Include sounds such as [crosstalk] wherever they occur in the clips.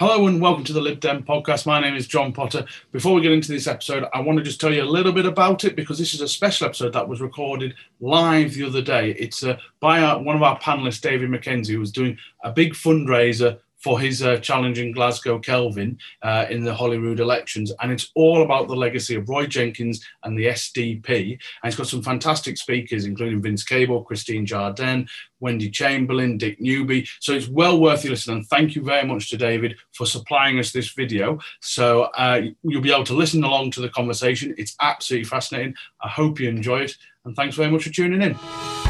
Hello and welcome to the Lib Dem podcast. My name is John Potter. Before we get into this episode, I want to just tell you a little bit about it because this is a special episode that was recorded live the other day. It's uh, by our, one of our panelists, David McKenzie, who was doing a big fundraiser for his uh, challenging Glasgow Kelvin uh, in the Holyrood elections. And it's all about the legacy of Roy Jenkins and the SDP. And it's got some fantastic speakers, including Vince Cable, Christine Jardine, Wendy Chamberlain, Dick Newby. So it's well worth your listening. And thank you very much to David for supplying us this video. So uh, you'll be able to listen along to the conversation. It's absolutely fascinating. I hope you enjoy it. And thanks very much for tuning in.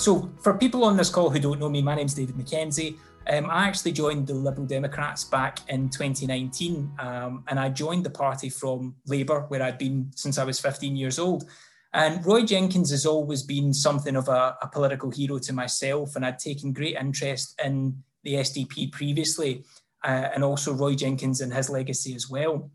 So, for people on this call who don't know me, my name's David McKenzie. Um, I actually joined the Liberal Democrats back in 2019, um, and I joined the party from Labour, where I'd been since I was 15 years old. And Roy Jenkins has always been something of a, a political hero to myself, and I'd taken great interest in the SDP previously, uh, and also Roy Jenkins and his legacy as well.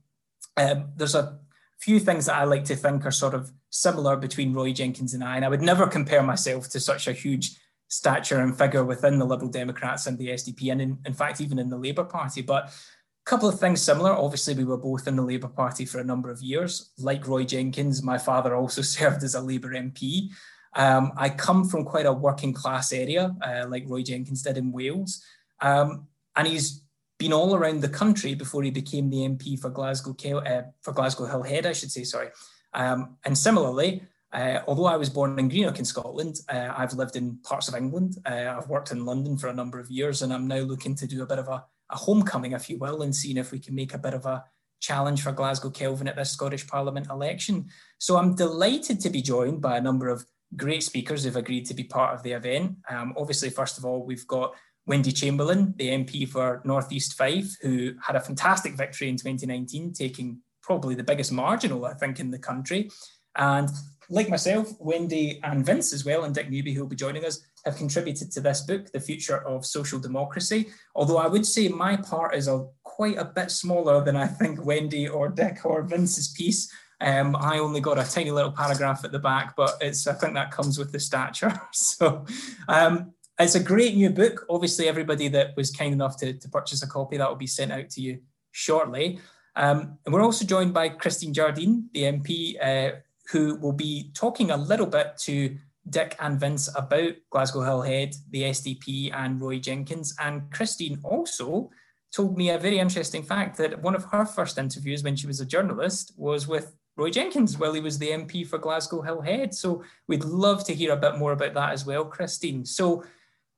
Um, there's a few things that I like to think are sort of similar between Roy Jenkins and I. And I would never compare myself to such a huge stature and figure within the Liberal Democrats and the SDP, and in, in fact, even in the Labour Party. But a couple of things similar. Obviously, we were both in the Labour Party for a number of years. Like Roy Jenkins, my father also [laughs] served as a Labour MP. Um, I come from quite a working class area, uh, like Roy Jenkins did in Wales. Um, and he's been all around the country before he became the MP for Glasgow, uh, for Glasgow Hillhead, I should say, sorry. Um, and similarly, uh, although I was born in Greenock in Scotland, uh, I've lived in parts of England. Uh, I've worked in London for a number of years, and I'm now looking to do a bit of a, a, homecoming, if you will, and seeing if we can make a bit of a challenge for Glasgow Kelvin at this Scottish Parliament election. So I'm delighted to be joined by a number of great speakers who've agreed to be part of the event. Um, obviously, first of all, we've got Wendy Chamberlain, the MP for North East Fife, who had a fantastic victory in 2019, taking probably the biggest marginal, I think, in the country. And like myself, Wendy and Vince as well, and Dick Newby, who will be joining us, have contributed to this book, The Future of Social Democracy. Although I would say my part is a, quite a bit smaller than I think Wendy or Dick or Vince's piece. Um, I only got a tiny little paragraph at the back, but it's I think that comes with the stature. [laughs] so um, it's a great new book. Obviously, everybody that was kind enough to, to purchase a copy, that will be sent out to you shortly. Um, and we're also joined by Christine Jardine, the MP, uh, who will be talking a little bit to Dick and Vince about Glasgow Hillhead, the SDP, and Roy Jenkins. And Christine also told me a very interesting fact that one of her first interviews when she was a journalist was with Roy Jenkins while he was the MP for Glasgow Hillhead. So we'd love to hear a bit more about that as well, Christine. So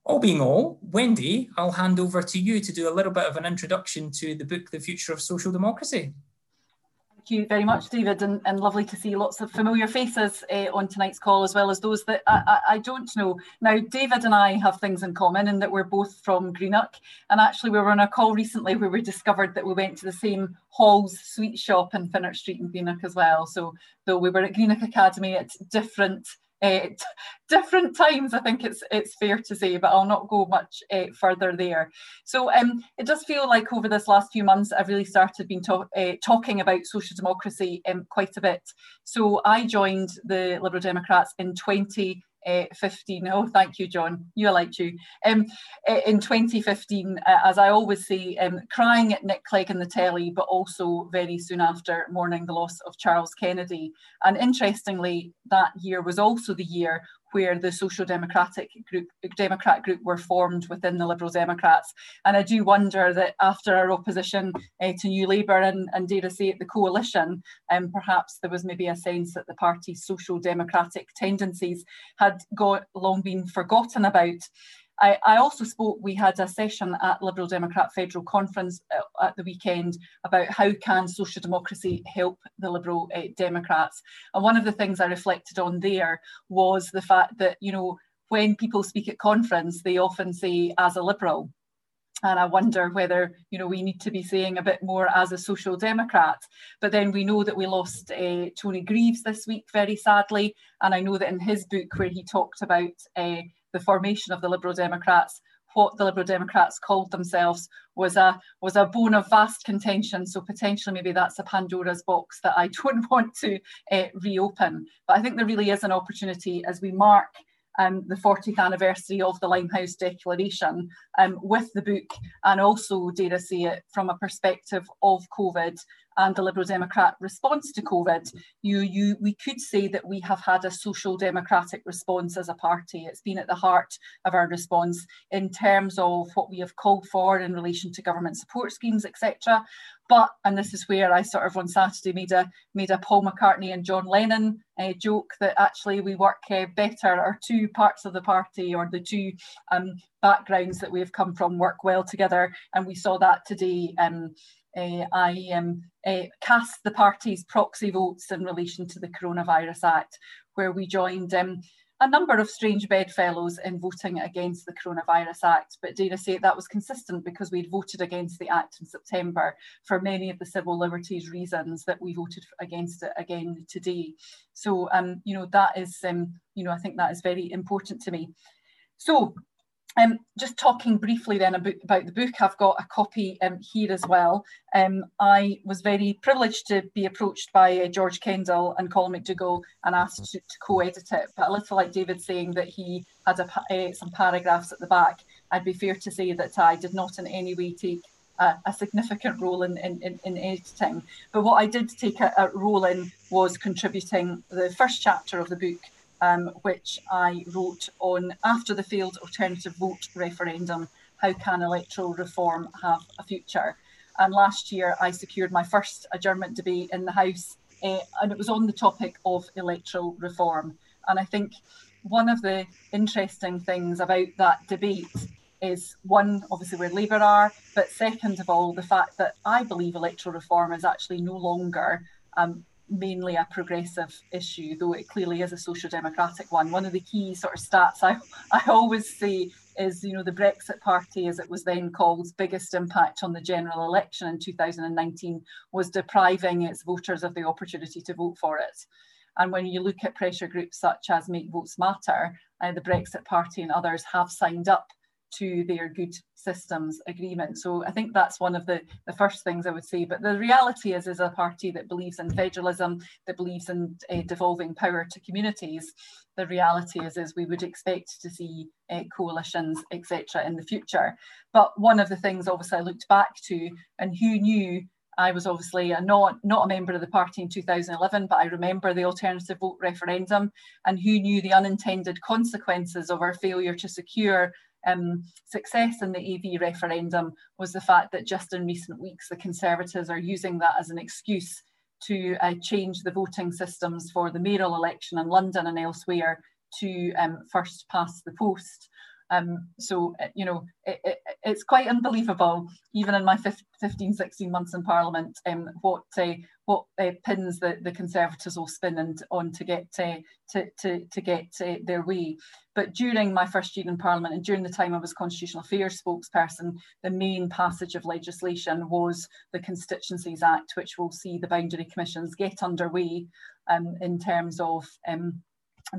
all being all, Wendy, I'll hand over to you to do a little bit of an introduction to the book, The Future of Social Democracy. Thank you very much, David, and, and lovely to see lots of familiar faces uh, on tonight's call, as well as those that I, I, I, don't know. Now, David and I have things in common in that we're both from Greenock, and actually, we were on a call recently where we discovered that we went to the same Hall's sweet shop in Finnart Street in Greenock as well. So, though we were at Greenock Academy at different uh, different times i think it's it's fair to say but i'll not go much uh, further there. So um, it does feel like over this last few months i've really started talk, uh, talking about social democracy um, quite a bit. So i joined the liberal democrats in 20 uh, 15. Oh, thank you, John. You, liked you. Um, in 2015, uh, as I always say, um, crying at Nick Clegg in the telly, but also very soon after mourning the loss of Charles Kennedy. And interestingly, that year was also the year where the Social Democratic group, Democrat group were formed within the Liberal Democrats. And I do wonder that after our opposition uh, to New Labour and, and dare I say it, the coalition, um, perhaps there was maybe a sense that the party's social democratic tendencies had got long been forgotten about. I, I, also spoke, we had a session at Liberal Democrat Federal Conference uh, at the weekend about how can social democracy help the Liberal uh, Democrats. And one of the things I reflected on there was the fact that, you know, when people speak at conference, they often say as a Liberal. And I wonder whether, you know, we need to be saying a bit more as a social democrat. But then we know that we lost uh, Tony Greaves this week, very sadly. And I know that in his book, where he talked about uh, the formation of the Liberal Democrats, what the Liberal Democrats called themselves was a was a bone of vast contention. So potentially, maybe that's a Pandora's box that I [laughs] don't want to uh, reopen. But I think there really is an opportunity as we mark um, the 40th anniversary of the Limehouse Declaration um, with the book, and also, dare I say it, from a perspective of COVID and the Liberal Democrat response to COVID, you, you, we could say that we have had a social democratic response as a party. It's been at the heart of our response in terms of what we have called for in relation to government support schemes, etc. But, and this is where I sort of on Saturday made a made a Paul McCartney and John Lennon uh, joke that actually we work uh, better, our two parts of the party or the two um, backgrounds that we have come from work well together. And we saw that today um, I um, cast the party's proxy votes in relation to the Coronavirus Act, where we joined um, a number of strange bedfellows in voting against the Coronavirus Act. But dare I say that was consistent because we'd voted against the Act in September for many of the civil liberties reasons that we voted against it again today. So, um, you know, that is, um, you know, I think that is very important to me. So um, just talking briefly then about, about, the book, I've got a copy um, here as well. Um, I was very privileged to be approached by uh, George Kendall and Colin McDougall and asked to, to co-edit it. But a little like David saying that he had a, uh, some paragraphs at the back, I'd be fair to say that I did not in any way take a, a significant role in, in, in, in, editing. But what I did take a, a role in was contributing the first chapter of the book um, which I wrote on after the failed alternative vote referendum, how can electoral reform have a future? And last year I secured my first adjournment debate in the House, uh, and it was on the topic of electoral reform. And I think one of the interesting things about that debate is one, obviously, where Labour are, but second of all, the fact that I believe electoral reform is actually no longer um, mainly a progressive issue, though it clearly is a social democratic one. One of the key sort of stats I, I always say is, you know, the Brexit Party, as it was then called, biggest impact on the general election in 2019 was depriving its voters of the opportunity to vote for it. And when you look at pressure groups such as Make Votes Matter, uh, the Brexit Party and others have signed up to their good systems agreement. So I think that's one of the, the first things I would say. But the reality is, is a party that believes in federalism, that believes in uh, devolving power to communities. The reality is, is we would expect to see uh, coalitions, etc., in the future. But one of the things, obviously, I looked back to, and who knew I was obviously a not, not a member of the party in 2011, but I remember the alternative vote referendum and who knew the unintended consequences of our failure to secure um, success in the AV referendum was the fact that just in recent weeks, the Conservatives are using that as an excuse to uh, change the voting systems for the mayoral election in London and elsewhere to um, first past the post. Um, so, uh, you know, it, it, it's quite unbelievable, even in my 15, 16 months in Parliament, um, what uh, what uh, pins the, the Conservatives will spin and on to get uh, to, to, to get uh, their way. But during my first year in Parliament and during the time I was Constitutional Affairs spokesperson, the main passage of legislation was the Constituencies Act, which will see the boundary commissions get underway um, in terms of um,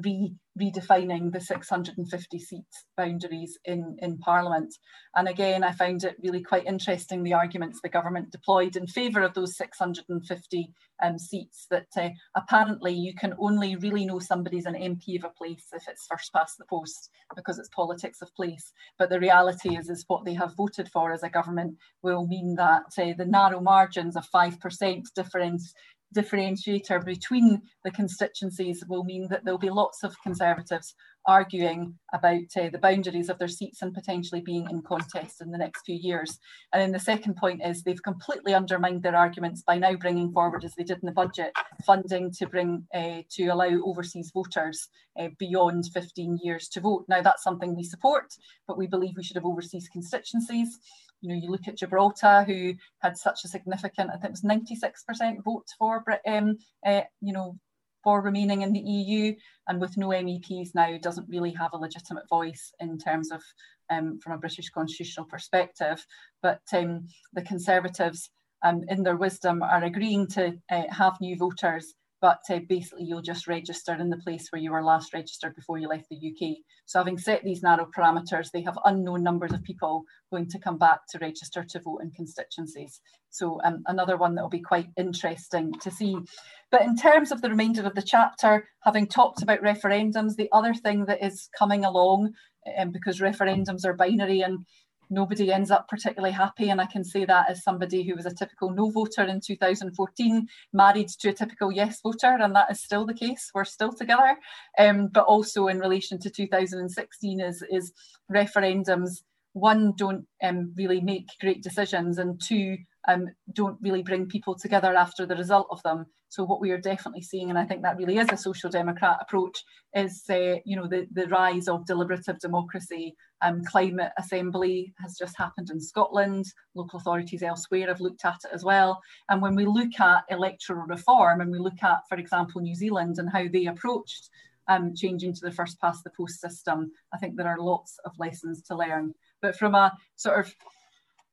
re redefining the 650 seats boundaries in, in Parliament. And again, I found it really quite interesting the arguments the government deployed in favour of those 650 um, seats that uh, apparently you can only really know somebody's an MP of a place if it's first past the post because it's politics of place. But the reality is, is what they have voted for as a government will mean that uh, the narrow margins of 5% difference differentiator between the constituencies will mean that there'll be lots of Conservatives arguing about uh, the boundaries of their seats and potentially being in contest in the next few years. And then the second point is they've completely undermined their arguments by now bringing forward, as they did in the budget, funding to bring uh, to allow overseas voters uh, beyond 15 years to vote. Now that's something we support, but we believe we should have overseas constituencies. You know, you look at Gibraltar, who had such a significant, I think it was 96% vote for, um, uh, you know, for remaining in the EU, and with no MEPs now, doesn't really have a legitimate voice in terms of, um, from a British constitutional perspective. But um, the Conservatives, um, in their wisdom, are agreeing to uh, have new voters but uh, basically you'll just register in the place where you were last registered before you left the UK. So having set these narrow parameters, they have unknown numbers of people going to come back to register to vote in constituencies. So um, another one that will be quite interesting to see. But in terms of the remainder of the chapter, having talked about referendums, the other thing that is coming along, um, because referendums are binary and nobody ends up particularly happy. And I can say that as somebody who was a typical no voter in 2014, married to a typical yes voter, and that is still the case. We're still together. Um, but also in relation to 2016 is, is referendums, one, don't um, really make great decisions, and two, um, don't really bring people together after the result of them. So what we are definitely seeing, and I think that really is a social democrat approach, is uh, you know the, the rise of deliberative democracy. Um, climate assembly has just happened in Scotland. Local authorities elsewhere have looked at it as well. And when we look at electoral reform, and we look at, for example, New Zealand and how they approached um, changing to the first past the post system, I think there are lots of lessons to learn. But from a sort of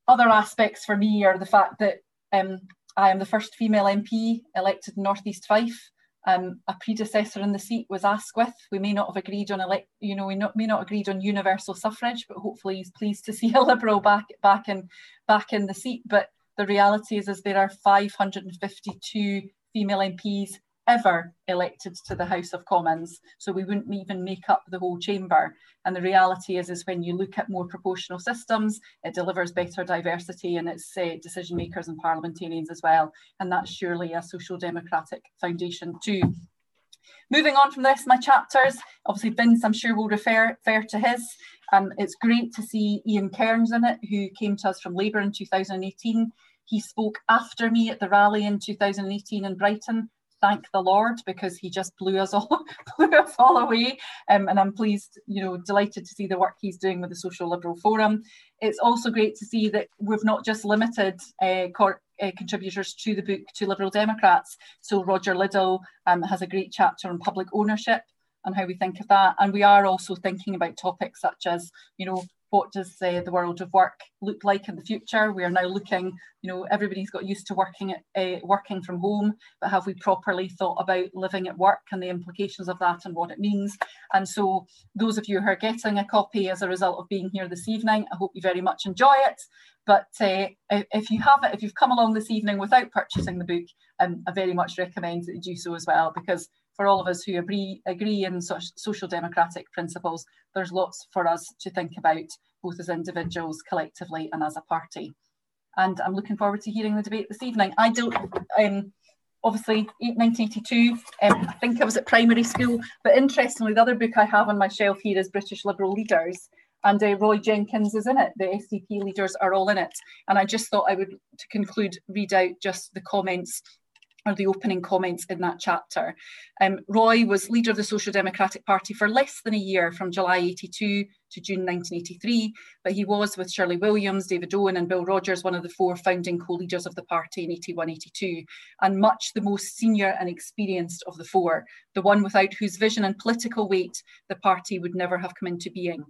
other aspects for me are the fact that um, I am the first female MP elected in North East Fife. Um, a predecessor in the seat was Asquith. We may not have agreed on elect, you know, we not, may not agreed on universal suffrage, but hopefully he's pleased to [laughs] see a Liberal back back in back in the seat. But the reality is, is there are 552 female MPs ever elected to the House of Commons. So we wouldn't even make up the whole chamber. And the reality is, is when you look at more proportional systems, it delivers better diversity in its uh, decision makers and parliamentarians as well. And that's surely a social democratic foundation too. Moving on from this, my chapters, obviously Vince, I'm sure will refer, refer to his. Um, it's great to see Ian Kearns in it, who came to us from Labour in 2018. He spoke after me at the rally in 2018 in Brighton thank the Lord because he just blew us all [laughs] blew us all away. Um, and I'm pleased, you know, delighted to see the work he's doing with the Social Liberal Forum. It's also great to see that we've not just limited uh, cor- uh, contributors to the book to Liberal Democrats. So Roger Liddle um, has a great chapter on public ownership and how we think of that. And we are also thinking about topics such as, you know, what does uh, the world of work look like in the future? We are now looking, you know, everybody's got used to working at, uh, working from home, but have we properly thought about living at work and the implications of that and what it means? And so, those of you who are getting a copy as a result of being here this evening, I hope you very much enjoy it. But uh, if you have it, if you've come along this evening without purchasing the book, um, I very much recommend that you do so as well because for all of us who agree agree in such social democratic principles, there's lots for us to think about, both as individuals, collectively, and as a party. And I'm looking forward to hearing the debate this evening. I don't, um, obviously, 1982, um, I think I was at primary school, but interestingly, the other book I have on my shelf here is British Liberal Leaders. And uh, Roy Jenkins is in it. The SDP leaders are all in it. And I just thought I would, to conclude, read out just the comments or the opening comments in that chapter. Um, Roy was leader of the Social Democratic Party for less than a year from July 82 to June 1983, but he was with Shirley Williams, David Owen, and Bill Rodgers one of the four founding co leaders of the party in 81 82, and much the most senior and experienced of the four, the one without whose vision and political weight the party would never have come into being.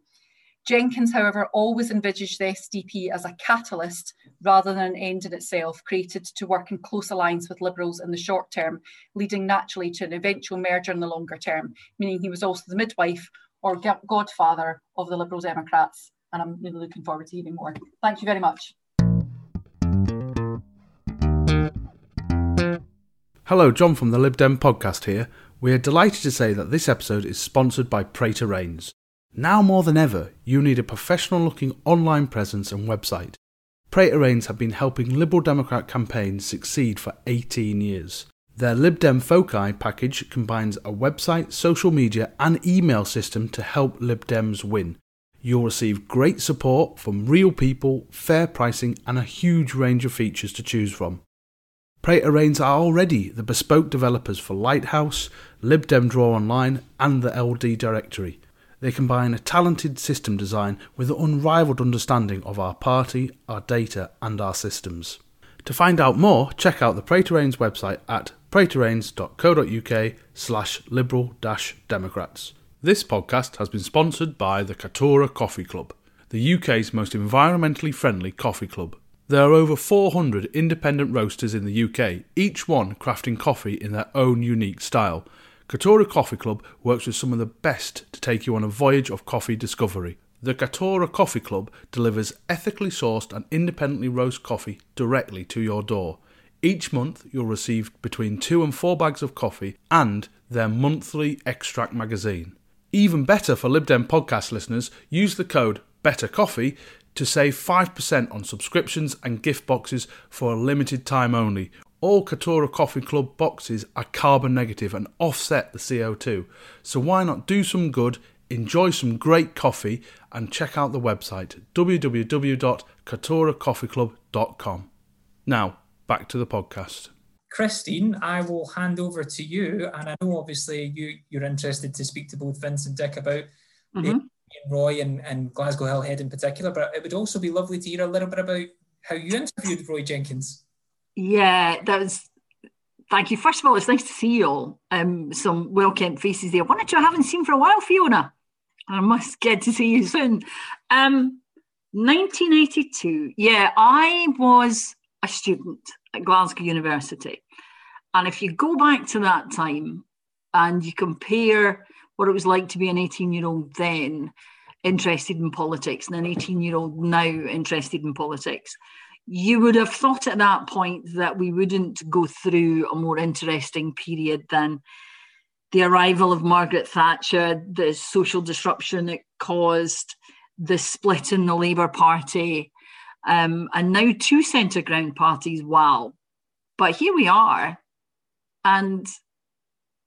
Jenkins, however, always envisaged the SDP as a catalyst rather than an end in itself, created to work in close alliance with Liberals in the short term, leading naturally to an eventual merger in the longer term, meaning he was also the midwife or godfather of the Liberal Democrats. And I'm really looking forward to hearing more. Thank you very much. Hello, John from the Lib Dem podcast here. We are delighted to say that this episode is sponsored by Prater Raines. Now more than ever, you need a professional looking online presence and website. Prater Raines have been helping Liberal Democrat campaigns succeed for 18 years. Their Lib Dem Foci package combines a website, social media, and email system to help Lib Dems win. You'll receive great support from real people, fair pricing, and a huge range of features to choose from. Prater Raines are already the bespoke developers for Lighthouse, Lib Dem Draw Online, and the LD Directory. They combine a talented system design with an unrivaled understanding of our party, our data, and our systems. To find out more, check out the Prater Raines website at praterraines.co.uk slash liberal democrats. This podcast has been sponsored by the Katora Coffee Club, the UK's most environmentally friendly coffee club. There are over 400 independent roasters in the UK, each one crafting coffee in their own unique style. Katora Coffee Club works with some of the best to take you on a voyage of coffee discovery. The Katora Coffee Club delivers ethically sourced and independently roast coffee directly to your door. Each month, you'll receive between two and four bags of coffee and their monthly extract magazine. Even better for Lib Dem podcast listeners, use the code BETTERCOFFEE to save 5% on subscriptions and gift boxes for a limited time only. All Katora Coffee Club boxes are carbon negative and offset the CO2. So why not do some good, enjoy some great coffee, and check out the website www.katoracoffeeclub.com. Now, back to the podcast. Christine, I will hand over to you. And I know obviously you, you're interested to speak to both Vince and Dick about mm-hmm. Roy and, and Glasgow Hillhead in particular, but it would also be lovely to hear a little bit about how you interviewed Roy Jenkins. Yeah, that was. Thank you. First of all, it's nice to see you all. Um, some well kent faces there. One or two I haven't seen for a while, Fiona. I must get to see you soon. Um, 1982. Yeah, I was a student at Glasgow University. And if you go back to that time and you compare what it was like to be an 18 year old then interested in politics and an 18 year old now interested in politics, you would have thought at that point that we wouldn't go through a more interesting period than the arrival of Margaret Thatcher, the social disruption it caused, the split in the Labour Party, um, and now two centre ground parties. Wow. But here we are. And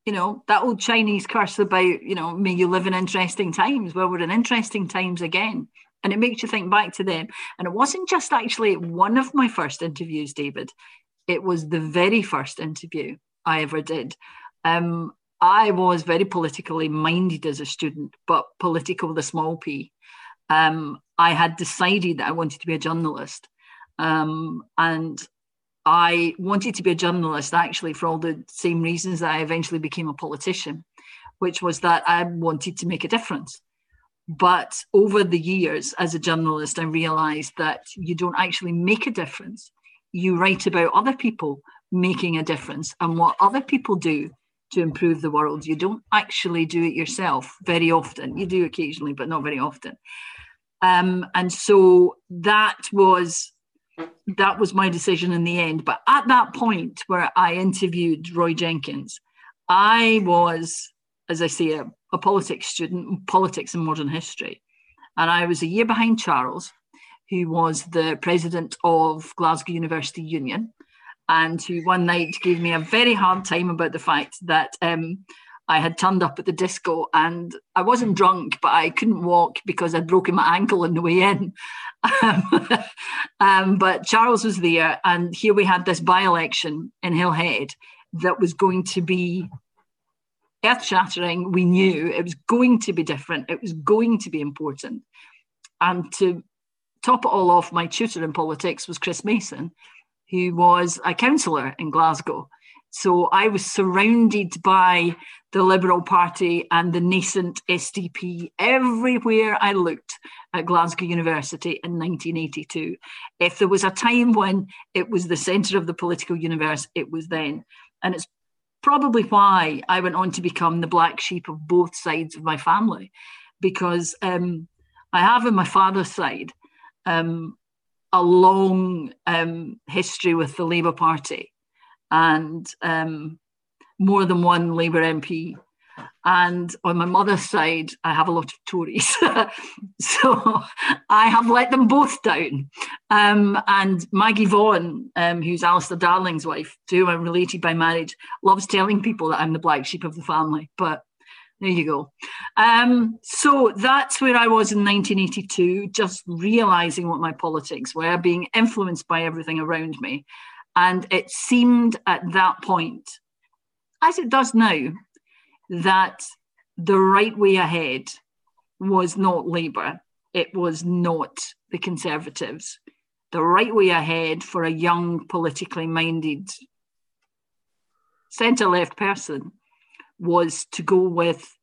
you know, that old Chinese curse about, you know, may you live in interesting times. Well, we're in interesting times again. And it makes you think back to them. And it wasn't just actually one of my first interviews, David. It was the very first interview I ever did. Um, I was very politically minded as a student, but political with a small p. Um, I had decided that I wanted to be a journalist. Um, and I wanted to be a journalist actually for all the same reasons that I eventually became a politician, which was that I wanted to make a difference. But over the years as a journalist, I realized that you don't actually make a difference. You write about other people making a difference and what other people do to improve the world. You don't actually do it yourself very often. You do occasionally, but not very often. Um, and so that was that was my decision in the end. But at that point where I interviewed Roy Jenkins, I was, as I say, a, a politics student, politics and modern history. And I was a year behind Charles, who was the president of Glasgow University Union, and who one night gave me a very hard time about the fact that um, I had turned up at the disco and I wasn't drunk, but I couldn't walk because I'd broken my ankle on the way in. Um, [laughs] um, but Charles was there, and here we had this by election in Hillhead that was going to be earth shattering. We knew it was going to be different, it was going to be important. And to top it all off, my tutor in politics was Chris Mason, who was a councillor in Glasgow. So I was surrounded by the Liberal Party and the nascent SDP everywhere I looked at Glasgow University in 1982. If there was a time when it was the centre of the political universe, it was then. And it's probably why I went on to become the black sheep of both sides of my family, because um, I have on my father's side um, a long um, history with the Labour Party. And um, more than one Labour MP. And on my mother's side, I have a lot of Tories. [laughs] so I have let them both down. Um, and Maggie Vaughan, um, who's Alistair Darling's wife, to whom I'm related by marriage, loves telling people that I'm the black sheep of the family. But there you go. Um, so that's where I was in 1982, just realizing what my politics were, being influenced by everything around me. And it seemed at that point as it does now, that the right way ahead was not Labour, it was not the Conservatives. The right way ahead for a young, politically minded centre left person was to go with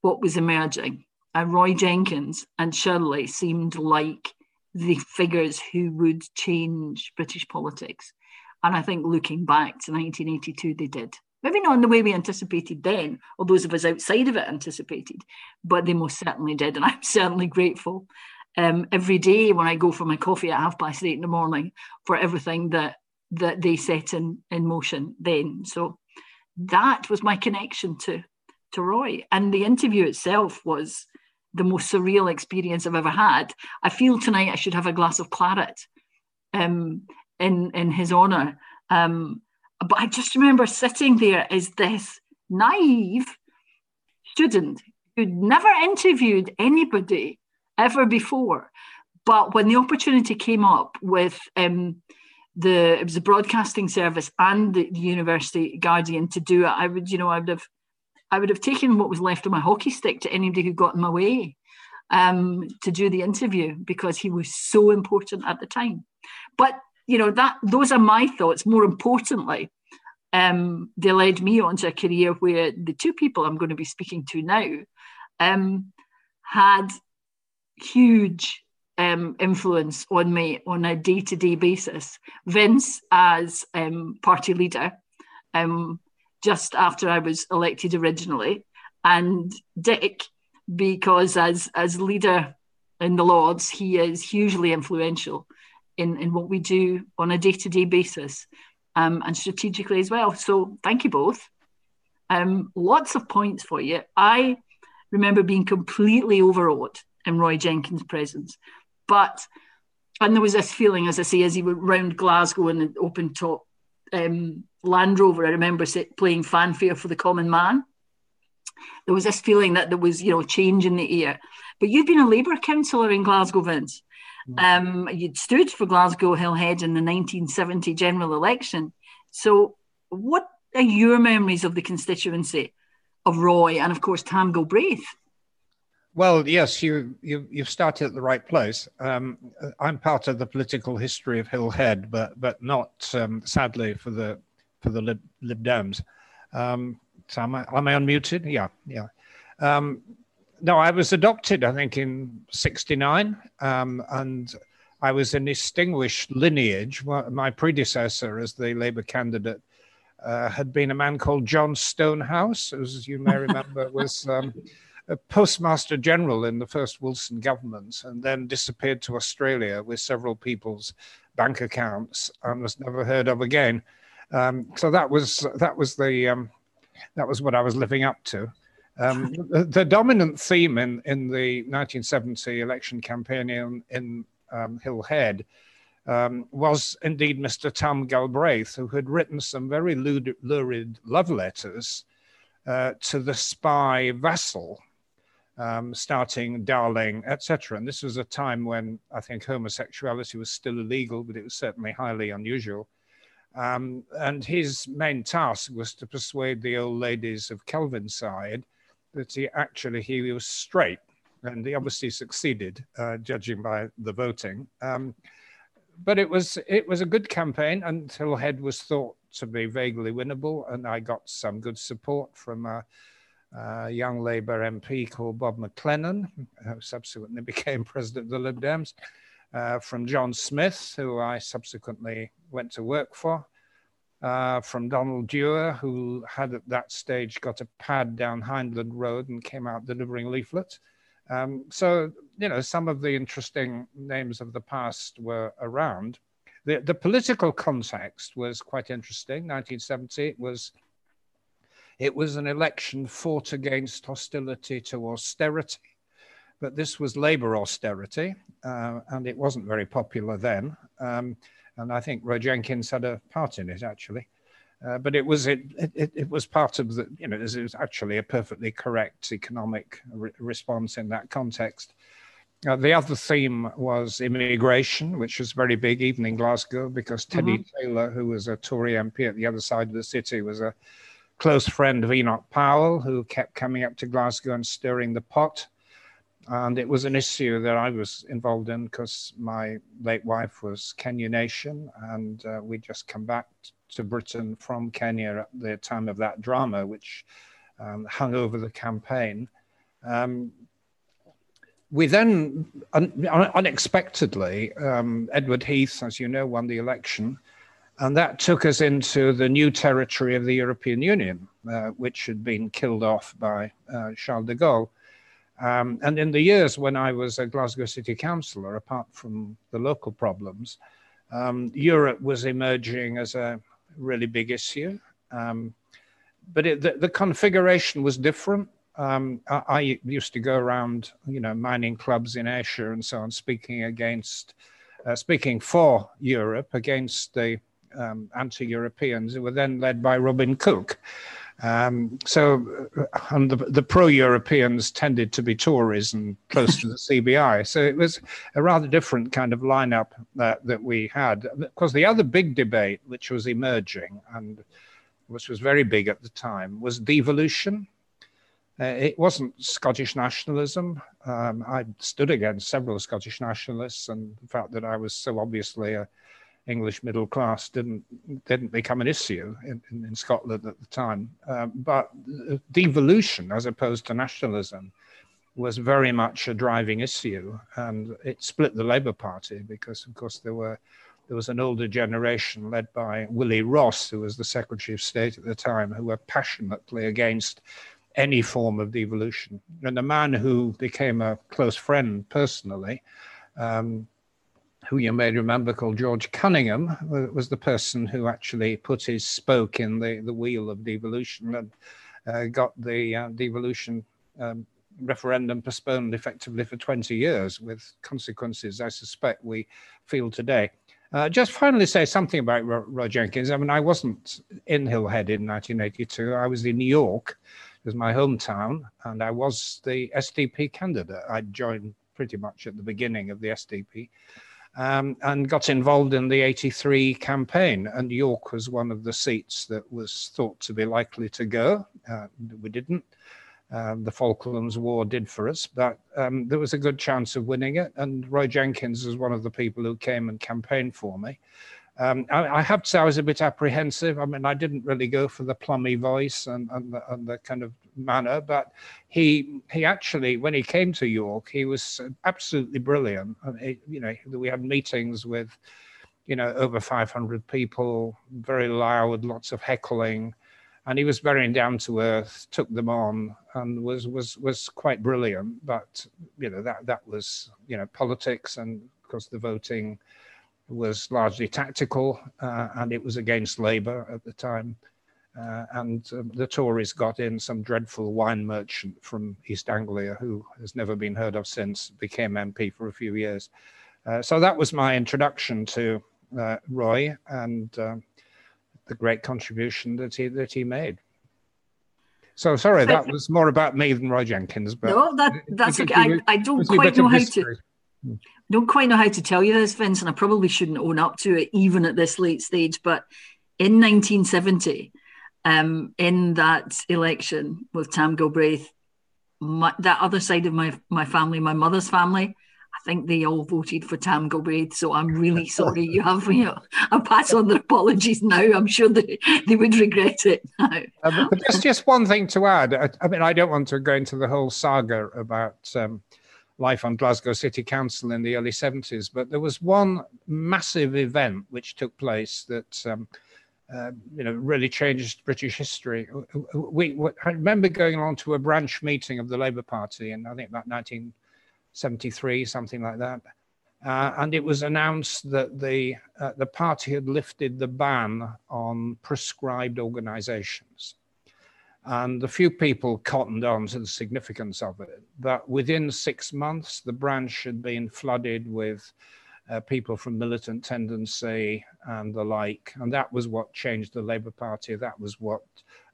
what was emerging. And Roy Jenkins and Shirley seemed like the figures who would change British politics. And I think looking back to 1982, they did. Maybe not in the way we anticipated then, or those of us outside of it anticipated, but they most certainly did. And [laughs] I'm certainly grateful um, every day when I go for my coffee at half past eight in the morning for everything that that they set in, in motion then. So that was my connection to to Roy. And the interview itself was the most surreal experience I've ever had. I feel tonight I should have a glass of claret um, in in his honour. Um, but I just remember sitting there as this naive student who'd never interviewed anybody ever before. But when the opportunity came up with um, the it was a broadcasting service and the, the University Guardian to do it, I would, you know, I would have I would have taken what was left of my hockey stick to anybody who got in my way um, to do the interview because he was so important at the time. But you know that those are my thoughts. More importantly, um, they led me onto a career where the two people I'm going to be speaking to now um, had huge um, influence on me on a day to day basis. Vince, as um, party leader, um, just after I was elected originally, and Dick, because as as leader in the Lords, he is hugely influential in, in what we do on a day to day basis um, and strategically as well. So thank you both. Um, lots of points for you. I remember being completely overawed in Roy Jenkins' presence. But and there was this feeling, as I say, as he went round Glasgow in an open top um, Land Rover. I remember playing fanfare for the common man. There was this feeling that there was, you know, change in the air. But you've been a Labour councillor in Glasgow, Vince. Um, you'd stood for Glasgow Hillhead in the 1970 general election. So, what are your memories of the constituency of Roy and, of course, Tam Galbraith? Well, yes, you, you you've started at the right place. Um, I'm part of the political history of Hillhead, but but not um, sadly for the for the Lib, Lib Dems. Um, so am I, am I unmuted? Yeah, yeah. No, I was adopted, I think, in '69, um, and I was a distinguished lineage. My predecessor as the Labour candidate uh, had been a man called John Stonehouse, as you may [laughs] remember, was. Um, a postmaster general in the first Wilson government and then disappeared to Australia with several people's bank accounts and was never heard of again. Um, so that was that was the um, that was what I was living up to. Um, the, the, dominant theme in, in the 1970 election campaign in, in um, Hillhead um, was indeed Mr. Tam Galbraith, who had written some very lurid love letters uh, to the spy Vassall, um, starting Darling, etc. And this was a time when I think homosexuality was still illegal, but it was certainly highly unusual. Um, and his main task was to persuade the old ladies of Kelvinside that he actually he was straight, and he obviously succeeded, uh, judging by the voting. Um, but it was it was a good campaign until Head was thought to be vaguely winnable, and I got some good support from. Uh, a young Labour MP called Bob Maclennan, who subsequently [laughs] became president of the Lib Dems, uh, from John Smith, who I subsequently went to work for, uh, from Donald Dewar, who had at that stage got a pad down Hyndland Road and came out delivering leaflets. Um, so, you know, some of the interesting names of the past were around. The, the political context was quite interesting. 1970 was it was an election fought against hostility to austerity, but this was Labour austerity, uh, and it wasn't very popular then. Um, and I think Roy Jenkins had a part in it actually. Uh, but it was it, it, it was part of the you know it was actually a perfectly correct economic re- response in that context. Uh, the other theme was immigration, which was very big even in Glasgow because Teddy mm-hmm. Taylor, who was a Tory MP at the other side of the city, was a close friend of Enoch Powell, who kept coming up to Glasgow and stirring the pot. And it was an issue that I was involved in because my late wife was Kenya Nation, and uh, we'd just come back to Britain from Kenya at the time of that drama, which um, hung over the campaign. Um, we then un- unexpectedly, um, Edward Heath, as you know, won the election. And that took us into the new territory of the European Union, uh, which had been killed off by uh, Charles de Gaulle. Um, and in the years when I was a Glasgow City Councillor, apart from the local problems, um, Europe was emerging as a really big issue. Um, but it, the, the, configuration was different. Um, I, I, used to go around, you know, mining clubs in Ayrshire and so on, speaking against, uh, speaking for Europe against the um, anti-Europeans who were then led by Robin Cook. Um, so, uh, and the, the pro-Europeans tended to be Tories and close to the [laughs] CBI. So it was a rather different kind of lineup that, that we had. Because the other big debate, which was emerging and which was very big at the time, was devolution. Uh, it wasn't Scottish nationalism. Um, I stood against several Scottish nationalists, and the fact that I was so obviously a English middle class didn't didn't become an issue in, in, in Scotland at the time. Um, but devolution, as opposed to nationalism, was very much a driving issue, and it split the Labour Party because, of course, there were there was an older generation led by Willie Ross, who was the Secretary of State at the time, who were passionately against any form of devolution. And the man who became a close friend personally um, who you may remember called George Cunningham, was the person who actually put his spoke in the, the wheel of devolution and uh, got the uh, devolution um, referendum postponed effectively for 20 years with consequences I suspect we feel today. Uh, just finally say something about Roy Jenkins. I mean, I wasn't in Hillhead in 1982. I was in New York, it was my hometown, and I was the SDP candidate. I joined pretty much at the beginning of the SDP um, and got involved in the 83 campaign. And York was one of the seats that was thought to be likely to go. Uh, we didn't. Um, the Falklands War did for us, but um, there was a good chance of winning it. And Roy Jenkins was one of the people who came and campaigned for me. Um, I, I, have to say I was a bit apprehensive. I mean, I didn't really go for the plummy voice and, and, the, and the kind of manner, but he he actually, when he came to York, he was absolutely brilliant. He, you know, we had meetings with, you know, over 500 people, very loud, lots of heckling, and he was very down to earth, took them on, and was was was quite brilliant. But you know, that that was you know politics, and of course the voting was largely tactical, uh, and it was against Labour at the time. Uh, and um, the Tories got in some dreadful wine merchant from East Anglia who has never been heard of since, became MP for a few years. Uh, so that was my introduction to uh, Roy and um, the great contribution that he that he made. So sorry, that was more about me than Roy Jenkins. But no, that that's [laughs] okay. I, I don't quite know how to don't quite know how to tell you this, Vince, and I probably shouldn't own up to it even at this late stage. But in 1970, um, in that election with Tam Galbraith, my, that other side of my my family, my mother's family, I think they all voted for Tam Galbraith. So I'm really sorry. You have, know, I pass on their apologies now. I'm sure they, they would regret it now. Uh, but there's just one thing to add. I, I, mean, I don't want to go into the whole saga about. Um, life on Glasgow City Council in the early 70s. But there was one massive event which took place that um, uh, you know really changed British history. We, we, I remember going along to a branch meeting of the Labour Party in I think about 1973, something like that. Uh, and it was announced that the uh, the party had lifted the ban on proscribed organisations. And a few people cottoned on to the significance of it. that within six months, the branch had been flooded with uh, people from militant tendency and the like. And that was what changed the Labour Party. That was what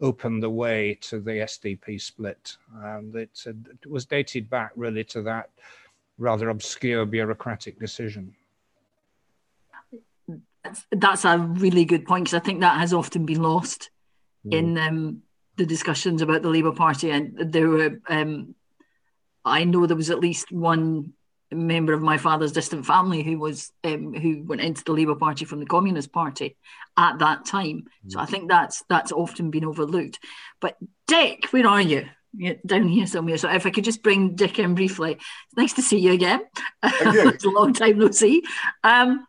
opened the way to the SDP split. And it, it was dated back really to that rather obscure bureaucratic decision. That's, that's a really good point because I think that has often been lost mm. in um, the discussions about the Labour Party, and there were. Um, I know there was at least one member of my father's distant family who was um, who went into the Labour Party from the Communist Party at that time. So I think that's that's often been overlooked. But Dick, where are you? yeah, down here somewhere. So if I could just bring Dick in briefly, it's nice to see you again. [laughs] it's a long time no see. Um,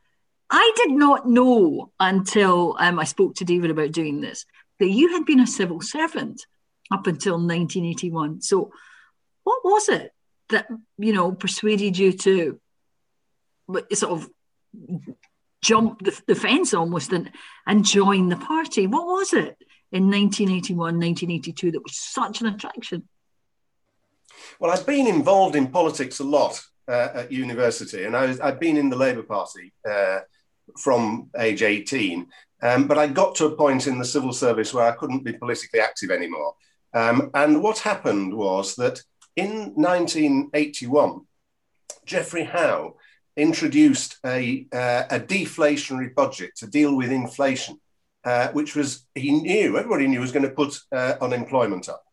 I did not know until um, I spoke to David about doing this that you had been a civil servant up until 1981. So, what was it that you know persuaded you to sort of jump the, the fence almost and, and join the party? What was it? in 1981, 1982 that was such an attraction? Well, I've been involved in politics a lot uh, at university, and I I'd been in the Labour Party uh, from age 18. Um, but I got to a point in the civil service where I couldn't be politically active anymore. Um, and what happened was that in 1981, Geoffrey Howe introduced a, uh, a deflationary budget to deal with inflation uh, which was he knew everybody knew was going to put uh, unemployment up,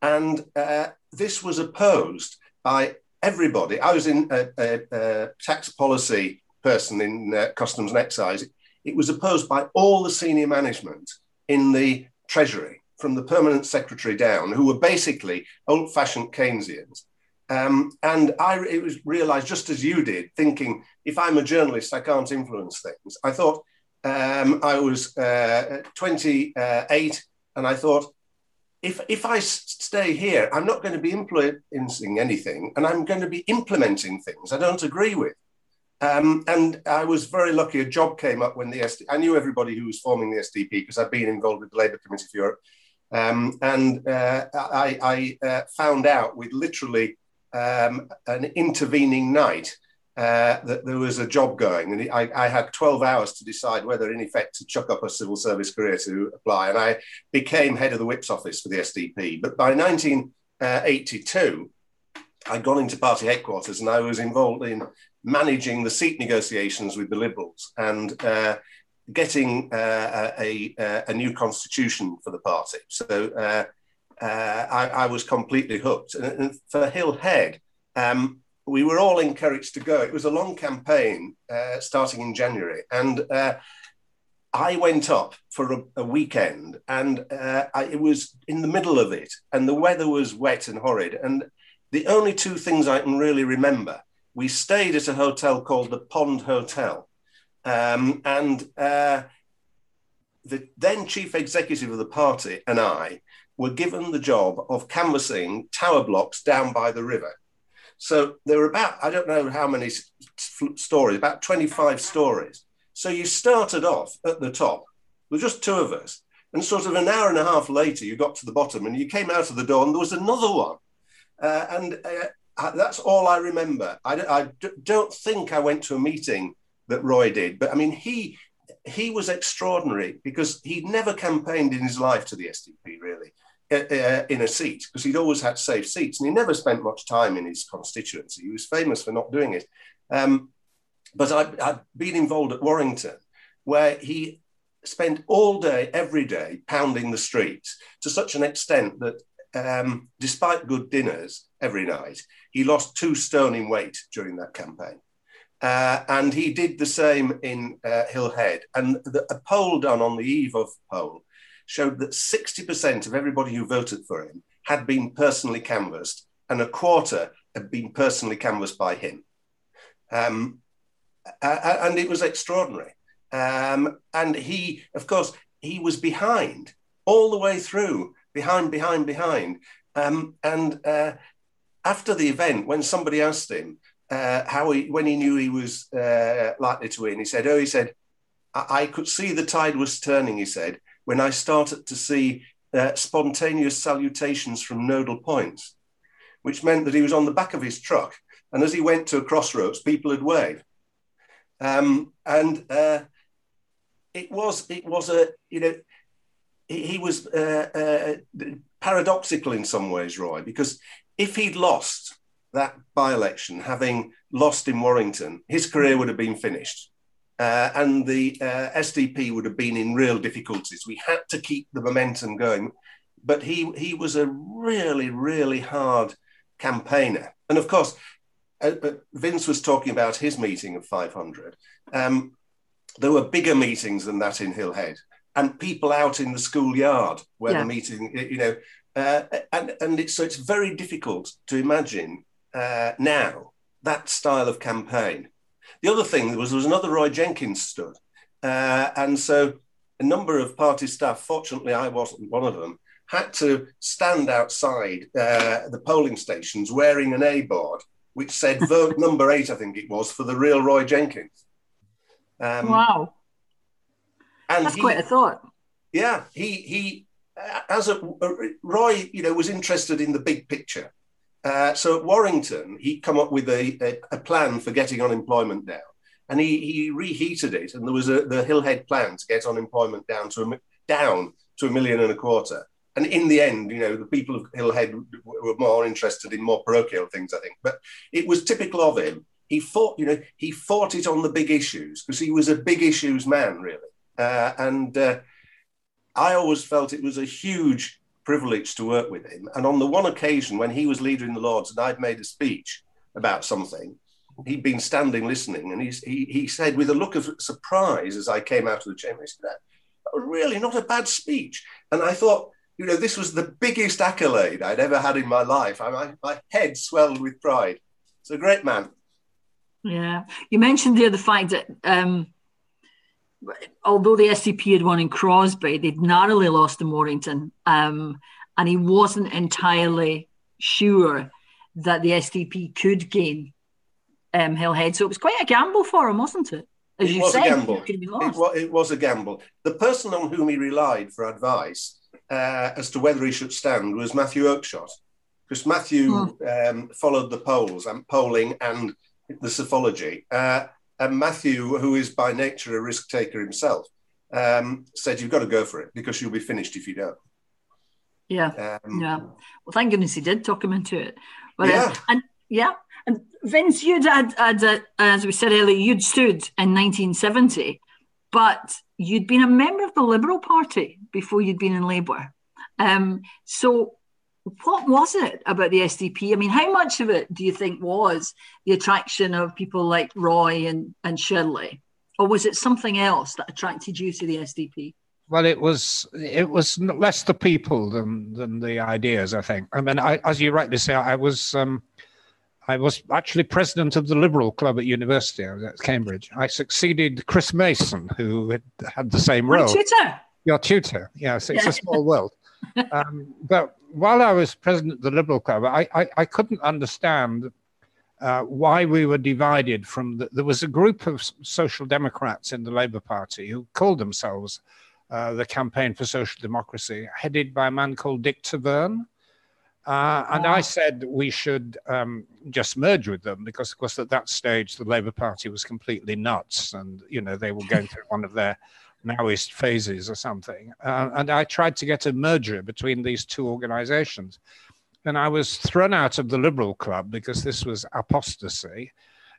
and uh, this was opposed by everybody. I was in a, a, a tax policy person in uh, customs and excise. It was opposed by all the senior management in the treasury, from the permanent secretary down, who were basically old-fashioned Keynesians. Um, and I it was realized just as you did, thinking if I'm a journalist, I can't influence things. I thought um, I was uh, 28, and I thought, if if I stay here, I'm not going to be influencing anything, and I'm going to be implementing things I don't agree with. Um, and I was very lucky. A job came up when the SD. I knew everybody who was forming the SDP because I'd been involved with the Labour Committee for Europe, um, and uh, I, I uh, found out with literally um, an intervening night uh, that there was a job going, and I, I, had 12 hours to decide whether, in effect, to chuck up a civil service career to apply. And I became head of the Whips office for the SDP. But by 1982, I'd gone into party headquarters and I was involved in managing the seat negotiations with the Liberals and uh, getting uh, a, a, a, new constitution for the party. So uh, uh, I, I, was completely hooked. And, for Hillhead, um, we were all encouraged to go. It was a long campaign uh, starting in January, and uh, I went up for a, a weekend, and I, it was in the middle of it, and the weather was wet and horrid. And the only two things I can really remember, we stayed at a hotel called the Pond Hotel, um, and uh, the then chief executive of the party and I were given the job of canvassing tower blocks down by the river so there were about, I don't know how many stories, about 25 stories. So you started off at the top with just two of us. And sort of an hour and a half later, you got to the bottom and you came out of the door and there was another one. Uh, and uh, that's all I remember. I, I don't think I went to a meeting that Roy did, but I mean, he he was extraordinary because he'd never campaigned in his life to the SDP, really. Uh, uh, in a seat because he'd always had safe seats and he never spent much time in his constituency. He was famous for not doing it. Um, but I'd, I'd been involved at Warrington where he spent all day, every day, pounding the streets to such an extent that um, despite good dinners every night, he lost two stone in weight during that campaign. Uh, and he did the same in uh, Hillhead. And the, a poll done on the eve of poll showed that 60% of everybody who voted for him had been personally canvassed, and a quarter had been personally canvassed by him. Um, and it was extraordinary. Um, and he, of course, he was behind all the way through, behind, behind, behind. Um, and uh, after the event, when somebody asked him uh, how he, when he knew he was uh, likely to win, he said, "Oh, he said, I, I could see the tide was turning." He said, when I started to see uh, spontaneous salutations from nodal points, which meant that he was on the back of his truck. And as he went to a crossroads, people had waved." Um, and uh, it was it was a you know he, he was uh, uh, paradoxical in some ways, Roy, because if he'd lost that by-election, having lost in Warrington, his career would have been finished uh, and the uh, SDP would have been in real difficulties. We had to keep the momentum going, but he he was a really really hard campaigner, and of course, uh, uh Vince was talking about his meeting of 500. Um, there were bigger meetings than that in Hillhead, and people out in the schoolyard where yeah. the meeting, you know, Uh, and and it's, so it's very difficult to imagine uh, now that style of campaign. The other thing was there was another Roy Jenkins stood. Uh, and so a number of party staff, fortunately, I wasn't one of them, had to stand outside uh, the polling stations wearing an A board, which said [laughs] vote number eight, I think it was, for the real Roy Jenkins. Um, wow. And That's he, quite a thought. Yeah, he, he as a, Roy, you know, was interested in the big picture. Uh, so at Warrington, he come up with a, a, a, plan for getting unemployment down, and he, he reheated it, and there was a, the Hillhead plan to get unemployment down to a, down to a million and a quarter. And in the end, you know, the people of Hillhead were more interested in more parochial things, I think. But it was typical of him. He fought, you know, he fought it on the big issues because he was a big issues man, really. Uh, and uh, I always felt it was a huge privilege to work with him. And on the one occasion when he was leader in the Lords and I'd made a speech about something, he'd been standing listening, and he, he said with a look of surprise as I came out of the chamber, he said, "That was really not a bad speech." And I thought, you know, this was the biggest accolade I'd ever had in my life. I, my, my head swelled with pride. It's a great man. Yeah, you mentioned the fact that um, although the SDP had won in Crosby, they'd narrowly lost in Warrington, um, and he wasn't entirely sure that the SDP could gain um, Hillhead. So it was quite a gamble for him, wasn't it? As it was said, a gamble. It, was, it was a gamble. The person on whom he relied for advice uh, as to whether he should stand was Matthew Oakeshott, because Matthew hmm. um, followed the polls and polling and the psephology. Uh, and Matthew, who is by nature a risk taker himself, um, said, You've got to go for it because you'll be finished if you don't. Yeah. Um, yeah. Well, thank goodness he did talk him into it. But, uh, yeah. Uh, and yeah. And Vince, you'd had, had uh, as we said earlier, you'd stood in 1970, but you'd been a member of the Liberal Party before you'd been in Labour. Um, so what was it about the SDP? I mean, how much of it do you think was the attraction of people like Roy and, and Shirley? Or was it something else that attracted you to the SDP? Well, it was it was less the people than than the ideas. I think. I mean, I, as you rightly say, I was um, I was actually president of the Liberal Club at university. I was at Cambridge. I succeeded Chris Mason, who had, had the same role. My tutor. Your tutor. Yes, it's yeah. a [laughs] small world. Um, but while I was president of the Liberal Club, I, I, I couldn't understand uh, why we were divided from the, there was a group of social democrats in the Labour Party who called themselves uh, the Campaign for Social Democracy, headed by a man called Dick Taverne. Uh, and I said we should um, just merge with them because, of course, at that stage the Labour Party was completely nuts, and you know they were going through one of their Maoist phases or something. Uh, and I tried to get a merger between these two organizations. And I was thrown out of the Liberal Club because this was apostasy.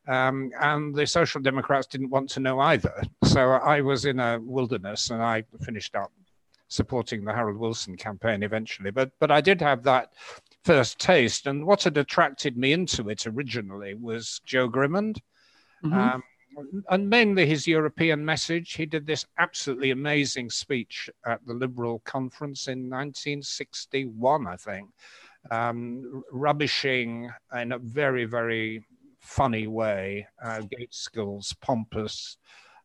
Um, and the Social Democrats didn't want to know either. So I was in a wilderness and I finished up supporting the Harold Wilson campaign eventually. But, but I did have that first taste. And what had attracted me into it originally was Jo Grimond. Mm-hmm. Um, and mainly his European message. He did this absolutely amazing speech at the Liberal conference in 1961, I think, um, rubbishing in a very, very funny way uh, Gaitskell's pompous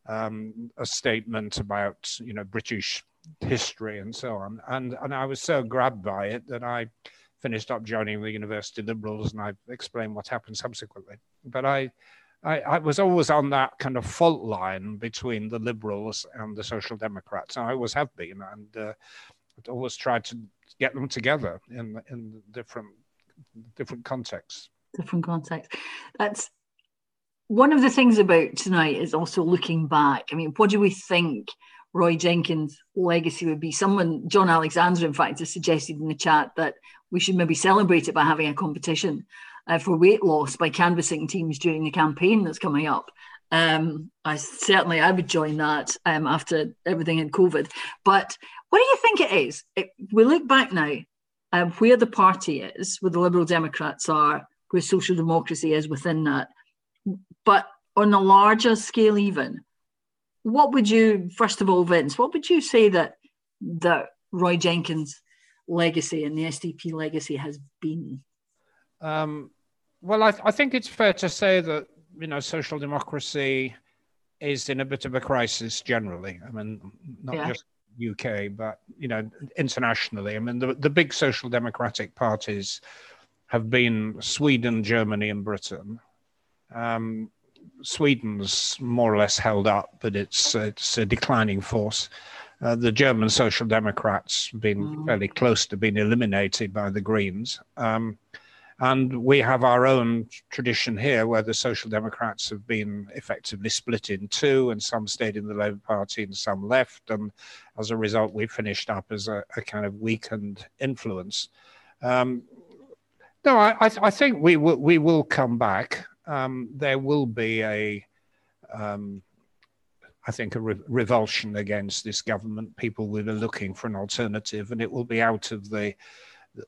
um, a statement about you know British history and so on. And and I was so grabbed by it that I finished up joining the University Liberals, and I explained what happened subsequently. But I I, I, was always on that kind of fault line between the Liberals and the Social Democrats. I always have been, and uh, always tried to get them together in in different different contexts. Different contexts. That's one of the things about tonight is also looking back. I mean, what do we think Roy Jenkins' legacy would be? Someone, John Alexander, in fact, has suggested in the chat that we should maybe celebrate it by having a competition uh, for weight loss by canvassing teams during the campaign that's coming up. Um, I certainly I would join that um, after everything in COVID. But what do you think it is? It, we look back now, um, where the party is, where the Liberal Democrats are, where social democracy is within that. But on a larger scale, even, what would you, first of all, Vince, what would you say that that Roy Jenkins' legacy and the SDP legacy has been? Um, well, I, I, think it's fair to say that you know social democracy is in a bit of a crisis generally. I mean, not yeah. just UK, but you know, internationally. I mean, the, the big social democratic parties have been Sweden, Germany, and Britain. Um, Sweden's more or less held up, but it's it's a declining force. Uh, the German Social Democrats been mm. fairly close to being eliminated by the Greens. Um, and we have our own tradition here where the Social Democrats have been effectively split in two, and some stayed in the Labour Party and some left. And as a result, we finished up as a, a kind of weakened influence. Um, no, I, I, think we will, we will come back. Um, there will be a, um, I think, a re- revulsion against this government. People will be looking for an alternative, and it will be out of the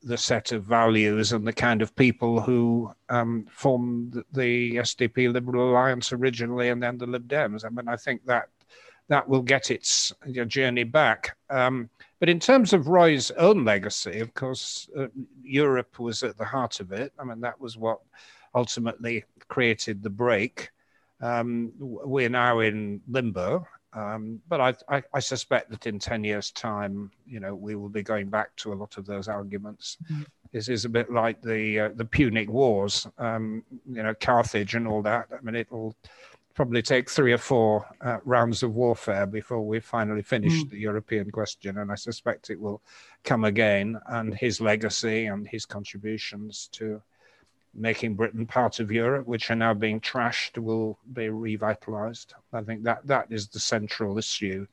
the set of values and the kind of people who um, formed the SDP Liberal Alliance originally, and then the Lib Dems. I mean, I think that that will get its journey back. Um, but in terms of Roy's own legacy, of course, uh, Europe was at the heart of it. I mean, that was what ultimately created the break. Um, we're now in limbo, um, but I, I, I, suspect that in 10 years' time, you know, we will be going back to a lot of those arguments. Mm-hmm. This is a bit like the uh, the Punic Wars, um, you know, Carthage and all that. I mean, it'll probably take three or four uh, rounds of warfare before we finally finish mm. the European question. And I suspect it will come again. And his legacy and his contributions to making Britain part of Europe, which are now being trashed, will be revitalized. I think that that is the central issue,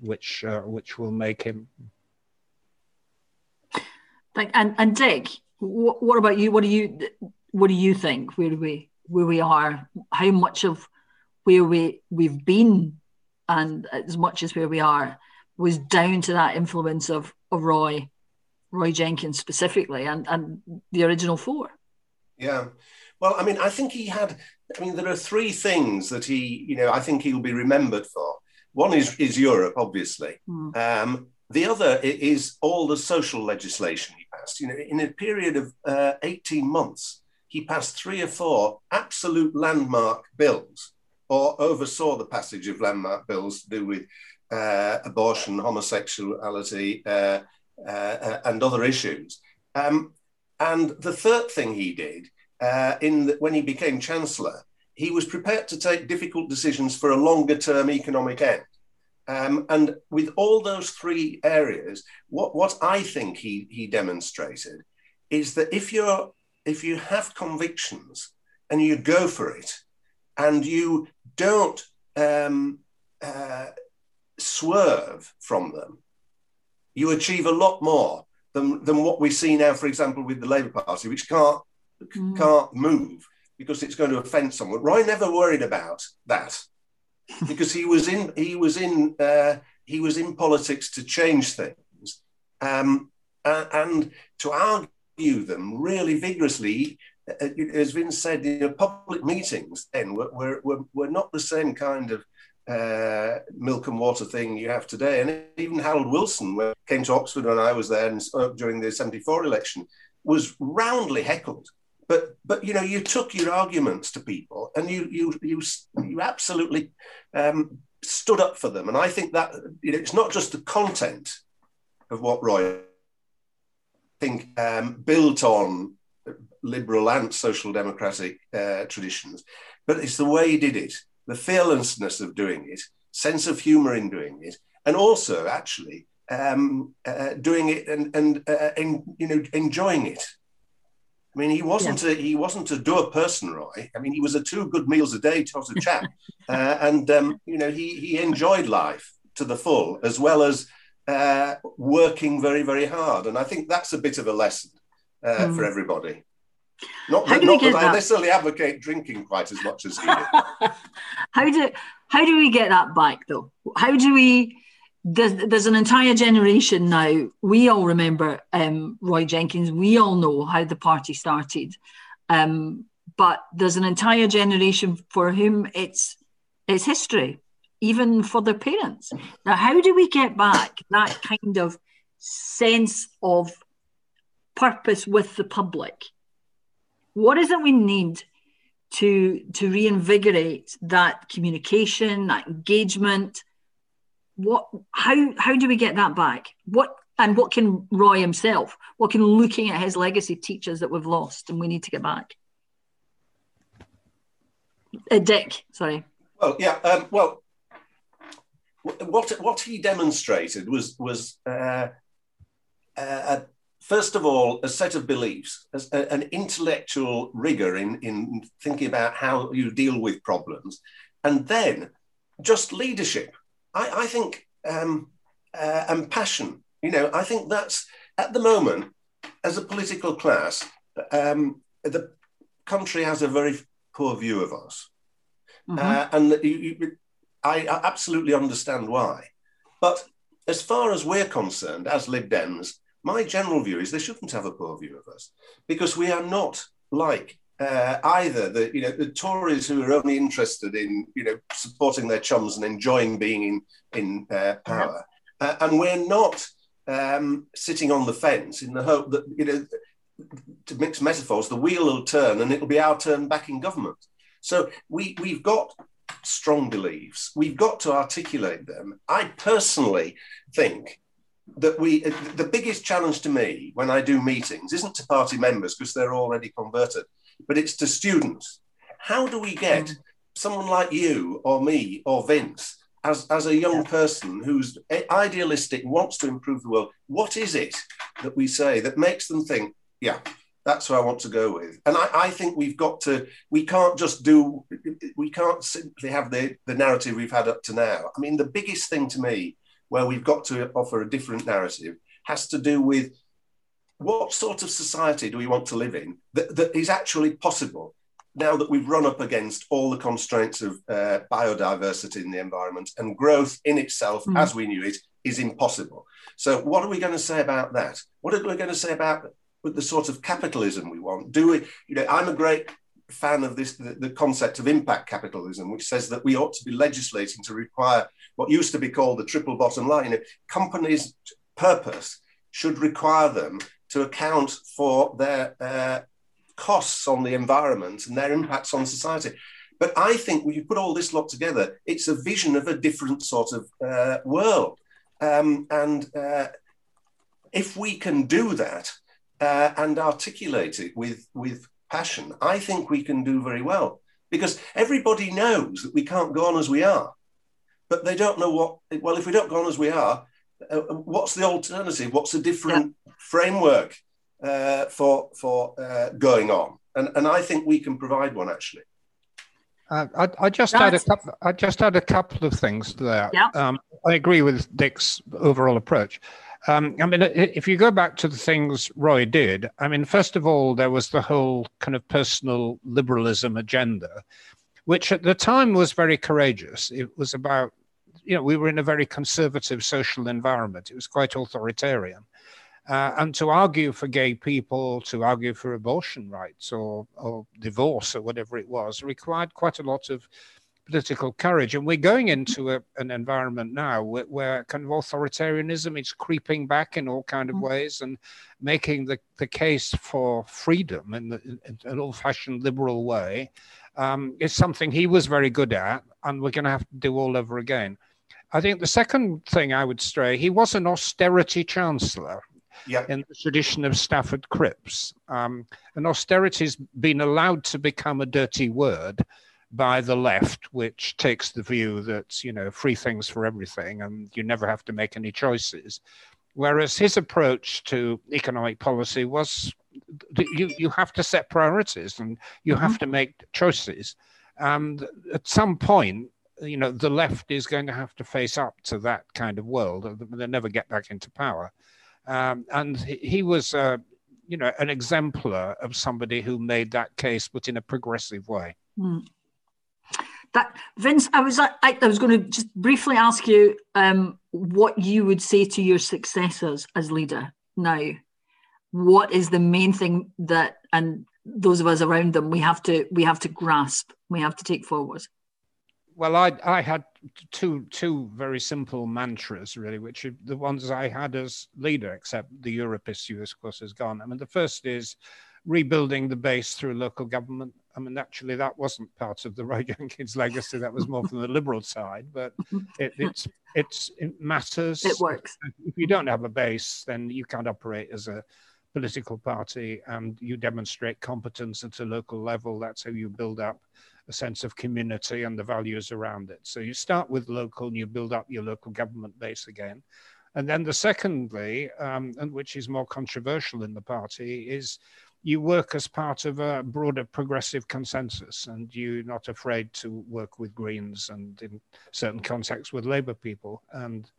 which uh, which will make him. And and Dick, what, what about you? What do you what do you think? Where we where we are? How much of where we we've been, and as much as where we are, was down to that influence of, of Roy, Roy Jenkins specifically, and and the original four. Yeah. Well, I mean, I think he had. I mean, there are three things that he, you know, I think he'll be remembered for. One is is Europe, obviously. Mm. Um, the other is all the social legislation he passed. You know, in a period of uh, eighteen months, he passed three or four absolute landmark bills, or oversaw the passage of landmark bills to do with uh, abortion, homosexuality, uh, uh, uh and other issues. Um, and the third thing he did uh, in the, when he became chancellor, he was prepared to take difficult decisions for a longer term economic end. Um, and with all those three areas, what, what I think he, he demonstrated is that if you're if you have convictions and you go for it and you don't um, uh, swerve from them, you achieve a lot more than, than what we see now, for example, with the Labour Party, which can't mm. can't move because it's going to offend someone. Roy never worried about that [laughs] because he was in he was in uh, he was in politics to change things um, and, and, to argue them really vigorously. Uh, as Vince said, you know, public meetings then were, were, were, were not the same kind of uh, milk and water thing you have today. And even Harold Wilson, when came to Oxford when I was there and spoke during the 74 election, was roundly heckled. But, but you know, you took your arguments to people and you, you, you, you absolutely um, stood up for them. And I think that you know, it's not just the content of what Roy I think um, built on liberal and social democratic uh, traditions, but it's the way he did it the fearlessness of doing it, sense of humor in doing it, and also actually um, uh, doing it and and uh, in, you know enjoying it. I mean, he wasn't yeah. a, he wasn't a dour person, Roy. I mean, he was a two good meals a day sort of chap, [laughs] uh, and um, you know he he enjoyed life to the full as well as uh, working very very hard. And I think that's a bit of a lesson mm. for everybody. Not, how that, not that, that, I necessarily advocate drinking quite as much as he did. [laughs] how do how do we get that back though? How do we? There's, there's an entire generation now. We all remember um, Roy Jenkins. We all know how the party started, um, but there's an entire generation for whom it's it's history, even for their parents. Now, how do we get back that kind of sense of purpose with the public. What is it we need to to reinvigorate that communication, that engagement? What how how do we get that back? What and what can Roy himself, what can looking at his legacy teach us that we've lost and we need to get back? Uh, Dick, sorry. Well, yeah. Um, well, what what he demonstrated was was uh, uh, first of all a set of beliefs, a, an intellectual rigor in in thinking about how you deal with problems, and then just leadership. I, I think um, uh, and passion. You know, I think that's at the moment as a political class, um, the country has a very poor view of us. Mm-hmm. Uh, and you, you, I, I absolutely understand why. But as far as we're concerned, as Lib Dems, my general view is they shouldn't have a poor view of us because we are not like uh, either the you know the Tories who are only interested in you know supporting their chums and enjoying being in in uh, power, uh, and we're not um, sitting on the fence in the hope that you know to mix metaphors, the wheel will turn and it'll be our turn back in government. So we we've got strong beliefs. We've got to articulate them. I personally think that we the biggest challenge to me when I do meetings isn't to party members because they're already converted, but it's to students. How do we get mm. someone like you or me or Vince as, as a young person who's idealistic, wants to improve the world, what is it that we say that makes them think, yeah, that's who I want to go with. And I, I, think we've got to, we can't just do, we can't simply have the, the narrative we've had up to now. I mean, the biggest thing to me where we've got to offer a different narrative has to do with what sort of society do we want to live in that, that is actually possible now that we've run up against all the constraints of uh, biodiversity in the environment and growth in itself, mm. as we knew it, is impossible. So, what are we going to say about that? What are we going to say about the sort of capitalism we want. Do we, you know, I'm a great fan of this, the, the, concept of impact capitalism, which says that we ought to be legislating to require what used to be called the triple bottom line. Companies' purpose should require them to account for their uh, costs on the environment and their impacts on society. But I think when you put all this lot together, it's a vision of a different sort of uh, world. Um, and uh, if we can do that, uh, and articulate it with, with passion, I think we can do very well. Because everybody knows that we can't go on as we are, but they don't know what, well, if we don't go on as we are, uh, what's the alternative? What's a different yeah. framework uh, for, for uh, going on? And, and I think we can provide one actually. Uh, I, I, just That's... had a couple. I just had a couple of things there. Yeah. Um, I agree with Dick's overall approach. Um, I mean, if you go back to the things Roy did, I mean, first of all, there was the whole kind of personal liberalism agenda, which at the time was very courageous. It was about, you know, we were in a very conservative social environment, it was quite authoritarian. Uh, and to argue for gay people, to argue for abortion rights or, or divorce or whatever it was, required quite a lot of political courage. And we're going into a, an environment now where, where, kind of authoritarianism is creeping back in all kind of mm-hmm. ways and making the, the case for freedom in, the, in an old-fashioned liberal way um, is something he was very good at, and we're going to have to do all over again. I think the second thing I would stray, he was an austerity chancellor. Yep. in the tradition of Stafford Cripps. Um, and austerity's been allowed to become a dirty word by the left, which takes the view that, you know, free things for everything and you never have to make any choices. Whereas his approach to economic policy was you, you have to set priorities and you mm-hmm. have to make choices. And at some point, you know, the left is going to have to face up to that kind of world. They'll never get back into power. Um, and he, was, uh, you know, an exemplar of somebody who made that case, but in a progressive way. Mm that Vince, I was I, I was going to just briefly ask you um, what you would say to your successors as leader now. What is the main thing that and those of us around them we have to we have to grasp, we have to take forward? Well, I I had two two very simple mantras really, which are the ones I had as leader, except the Europe issue, of course, is gone. I mean, the first is rebuilding the base through local government. I mean, actually, that wasn't part of the [laughs] Roy Jenkins legacy. That was more from the Liberal side, but [laughs] it, it's it's it matters. It works. If you don't have a base, then you can't operate as a political party, and you demonstrate competence at a local level. That's how you build up a sense of community and the values around it. So you start with local, and you build up your local government base again. And then the secondly, um, and which is more controversial in the party, is you work as part of a broader progressive consensus and you're not afraid to work with Greens and in certain contexts with Labour people. And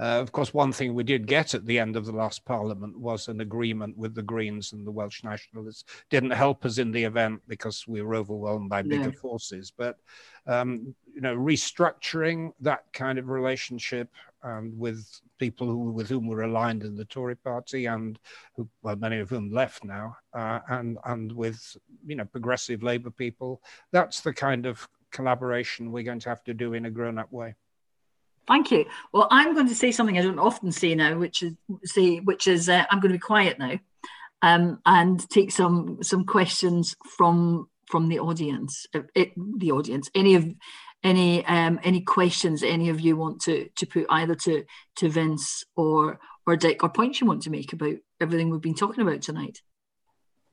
uh, of course, one thing we did get at the end of the last parliament was an agreement with the Greens and the Welsh Nationalists. Didn't help us in the event because we were overwhelmed by bigger yeah. forces. But um, you know, restructuring that kind of relationship um, with people who, with whom we're aligned in the Tory party and who, well, many of whom left now, uh, and, and with, you know, progressive Labour people. That's the kind of collaboration we're going to have to do in a grown up way. Thank you. Well, I'm going to say something I don't often say now, which is say, which is uh, I'm going to be quiet now, um, and take some some questions from from the audience. Uh, it, the audience, any of any um, any questions any of you want to to put either to to Vince or or Dick or points you want to make about everything we've been talking about tonight.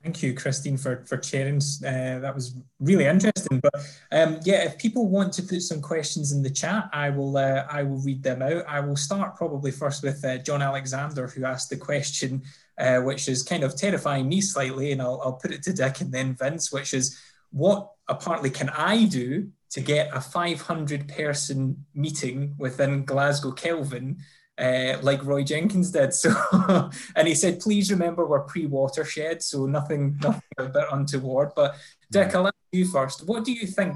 Thank you, Christine, for for sharing. Uh, that was really interesting. But um, yeah, if people want to put some questions in the chat, I will uh, I will read them out. I will start probably first with uh, John Alexander, who asked the question, uh, which is kind of terrifying me slightly, and I'll I'll put it to Dick and then Vince, which is what apparently can I do to get a 500 person meeting within Glasgow Kelvin, uh, like Roy Jenkins did. [laughs] So, and he said, please remember we're pre watershed, so nothing, nothing a bit untoward. But Dick, I'll ask you first. What do you think?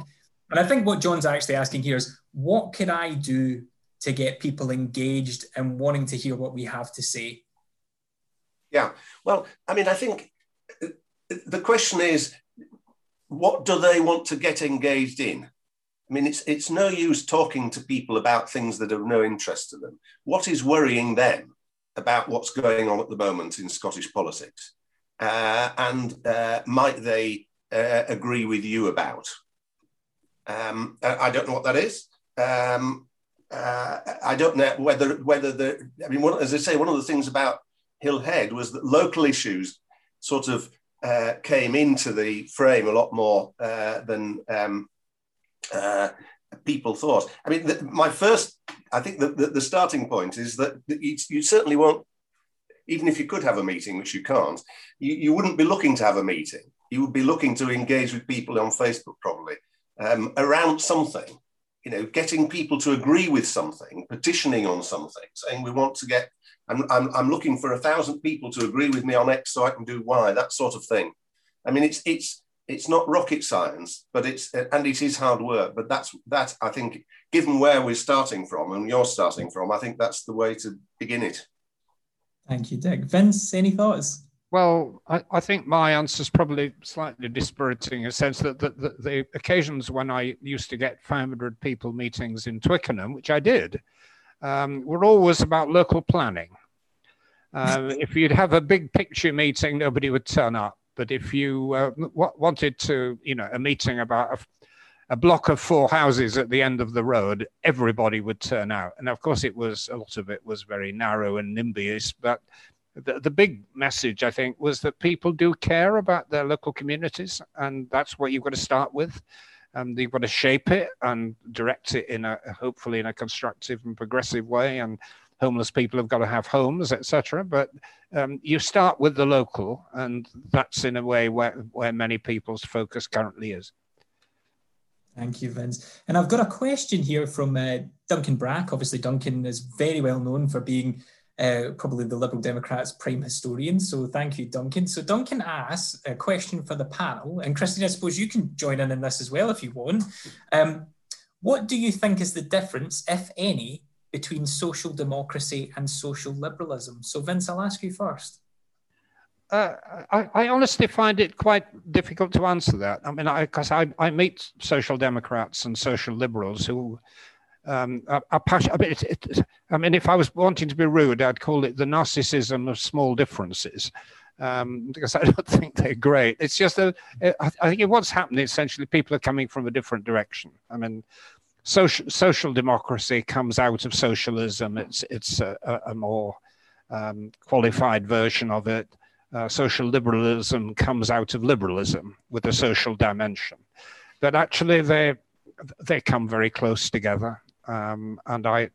And I think what John's actually asking here is, what can I do to get people engaged and wanting to hear what we have to say? Yeah, well, I mean, I think the question is, what do they want to get engaged in? I mean, it's, it's no use talking to people about things that are of no interest to them. What is worrying them about what's going on at the moment in Scottish politics? Uh, and uh, might they uh, agree with you about? Um, I don't know what that is. Um, uh, I don't know whether whether the. I mean, one, as I say, one of the things about Hillhead was that local issues sort of uh, came into the frame a lot more uh, than um, uh, people thought. I mean, the, my first, I think the, the, the, starting point is that you, you, certainly won't, even if you could have a meeting, which you can't, you, you wouldn't be looking to have a meeting. You would be looking to engage with people on Facebook probably um, around something, you know, getting people to agree with something, petitioning on something, saying we want to get, I'm, I'm, I'm looking for a thousand people to agree with me on X so I can do Y, that sort of thing. I mean, it's, it's, it's not rocket science, but it's and it is hard work. But that's that I think, given where we're starting from and you're starting from, I think that's the way to begin it. Thank you, Dick. Vince, any thoughts? Well, I, I think my answer is probably slightly dispiriting in a sense that the, the, the, occasions when I used to get 500 people meetings in Twickenham, which I did, um, were always about local planning. Um, if you'd have a big picture meeting, nobody would turn up. But if you uh, wanted to, you know, a meeting about a, block of four houses at the end of the road, everybody would turn out. And of course, it was a lot of it was very narrow and NIMBYist. But the, the big message, I think, was that people do care about their local communities, and that's what you've got to start with. Um, you've got to shape it and direct it in a hopefully in a constructive and progressive way, and homeless people have got to have homes, etc. But um, you start with the local, and that's in a way where, where many people's focus currently is. Thank you, Vince. And I've got a question here from uh, Duncan Brack. Obviously, Duncan is very well known for being uh, probably the Liberal Democrats' prime historian. So thank you, Duncan. So Duncan asks a question for the panel, and Christine, I suppose you can join in in this as well if you want. Um, what do you think is the difference, if any, between social democracy and social liberalism. So, Vince, I'll ask you first. uh, I, I, honestly find it quite difficult to answer that. I mean, because I, I, I, meet social democrats and social liberals who um, are, are passionate. I mean, I mean, if I was wanting to be rude, I'd call it the narcissism of small differences. Um, because I don't [laughs] think they're great. It's just that I, I think what's happening essentially, people are coming from a different direction. I mean, social social democracy comes out of socialism. It's it's a, a more um, qualified version of it. Uh, social liberalism comes out of liberalism with a social dimension, but actually they they come very close together. Um, and I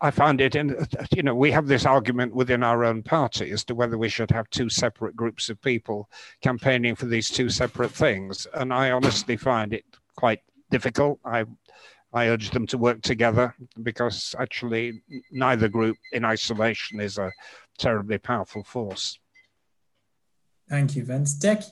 I find it in you know we have this argument within our own party as to whether we should have two separate groups of people campaigning for these two separate things, and I honestly find it quite difficult. I I urge them to work together because actually neither group in isolation is a terribly powerful force. Thank you, Vince. Dick?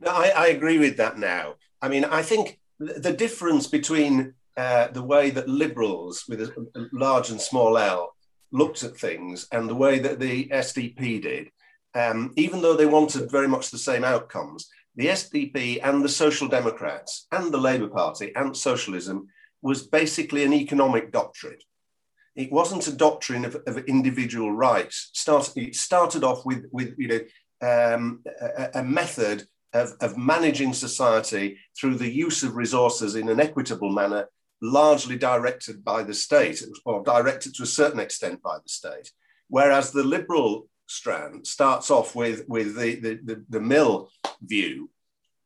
No, I, I agree with that now. I mean, I think the difference between uh, the way that liberals with a, a large and small L looked at things and the way that the SDP did, um, even though they wanted very much the same outcomes, the SDP and the Social Democrats and the Labour Party and socialism was basically an economic doctrine. It wasn't a doctrine of, of individual rights. It started off with, with you know, um, a, a, method of, of managing society through the use of resources in an equitable manner, largely directed by the state, or directed to a certain extent by the state. Whereas the liberal strand starts off with, with the, the, the, the mill view,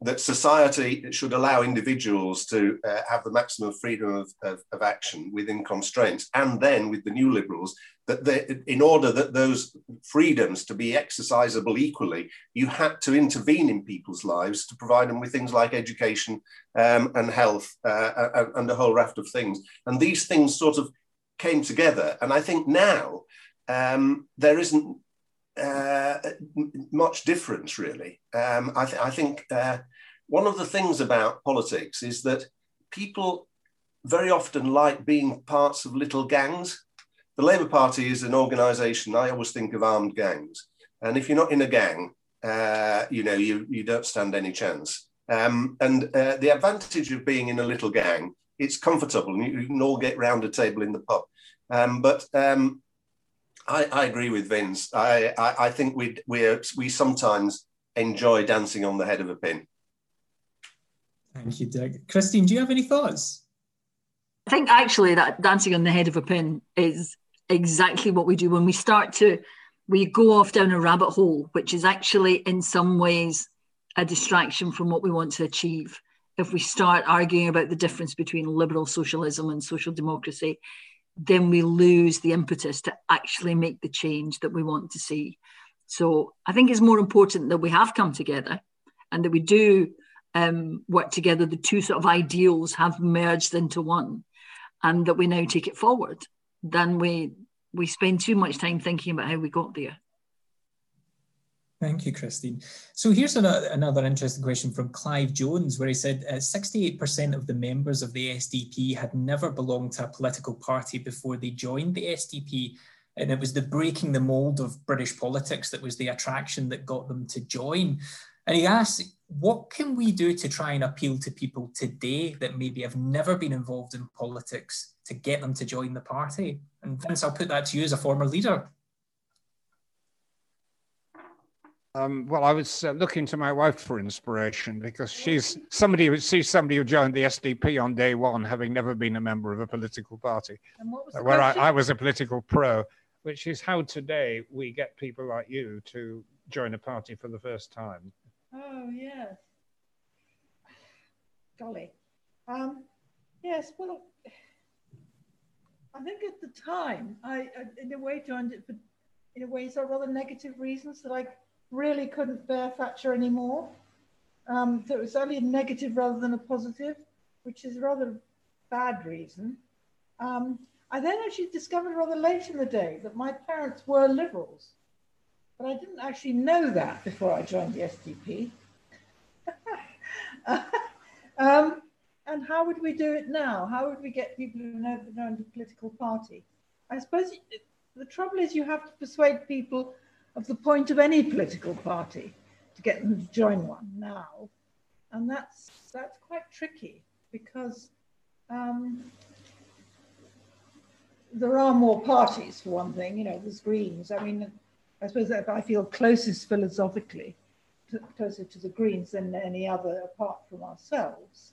that society should allow individuals to uh, have the maximum freedom of, of, of, action within constraints. And then with the new liberals, that they, in order that those freedoms to be exercisable equally, you had to intervene in people's lives to provide them with things like education um, and health uh, and, and a whole raft of things. And these things sort of came together. And I think now um, there isn't uh, much difference, really. Um, I, th- I, think uh, one of the things about politics is that people very often like being parts of little gangs. The Labour Party is an organisation, I always think of armed gangs. And if you're not in a gang, uh, you know, you, you don't stand any chance. Um, and uh, the advantage of being in a little gang, it's comfortable and you, can all get round a table in the pub. Um, but um, I, I, agree with Vince. I, I, I think we we we sometimes enjoy dancing on the head of a pin. Thank you, Doug. Christine, do you have any thoughts? I think actually that dancing on the head of a pin is exactly what we do when we start to we go off down a rabbit hole, which is actually in some ways a distraction from what we want to achieve. If we start arguing about the difference between liberal socialism and social democracy, then we lose the impetus to actually make the change that we want to see. So I think it's more important that we have come together and that we do um, work together. The two sort of ideals have merged into one, and that we now take it forward. Than we we spend too much time thinking about how we got there. Thank you, Christine. So here's another, another interesting question from Clive Jones, where he said uh, 68% of the members of the SDP had never belonged to a political party before they joined the SDP. And it was the breaking the mold of British politics that was the attraction that got them to join. And he asked, what can we do to try and appeal to people today that maybe have never been involved in politics to get them to join the party? And Vince, I'll put that to you as a former leader. Um, well, I was uh, looking to my wife for inspiration because she's somebody who she's somebody who joined the SDP on day one, having never been a member of a political party, where I, I, was a political pro. Which is how today we get people like you to join a party for the first time. Oh yes, golly, um, yes. Well, I think at the time I, in a way joined it for, in a way, for rather negative reasons that I really couldn't bear Thatcher anymore. Um, so it was only a negative rather than a positive, which is a rather bad reason. Um, I then actually discovered rather late in the day that my parents were liberals, but I didn't actually know that before I joined the SDP. [laughs] um, and how would we do it now? How would we get people who know the political party? I suppose the trouble is you have to persuade people of the point of any political party to get them to join one now. And that's, that's quite tricky because um, there are more parties for one thing, you know, there's Greens. I mean, I suppose I feel closest philosophically, to, closer to the Greens than any other apart from ourselves.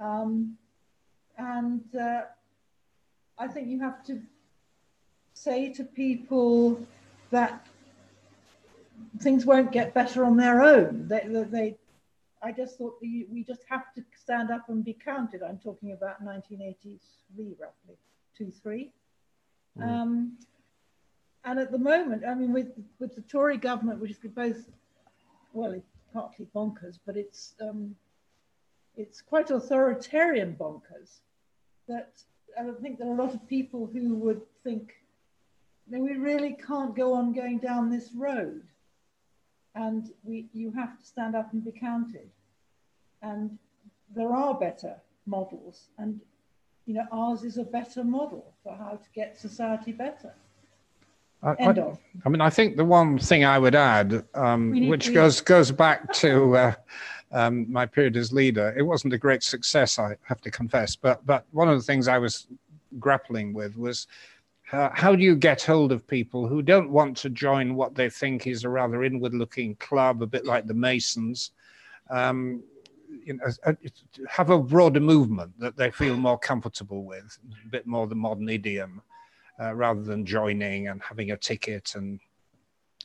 Um, and uh, I think you have to say to people that things won't get better on their own. They, they, I just thought we, we just have to stand up and be counted. I'm talking about 1983, roughly, two, three. Mm. Um, and at the moment, I mean, with with the Tory government, which is both, well, it's partly bonkers, but it's um, it's quite authoritarian bonkers. That I think there are a lot of people who would think, no, we really can't go on going down this road, and we you have to stand up and be counted. And there are better models, and you know ours is a better model for how to get society better. I, I, I, mean, I think the one thing I would add, um, which goes goes back to uh, um, my period as leader, it wasn't a great success, I have to confess. But but one of the things I was grappling with was uh, how do you get hold of people who don't want to join what they think is a rather inward-looking club, a bit like the Masons. Um, you know, uh, have a broader movement that they feel more comfortable with, a bit more the modern idiom uh, rather than joining and having a ticket and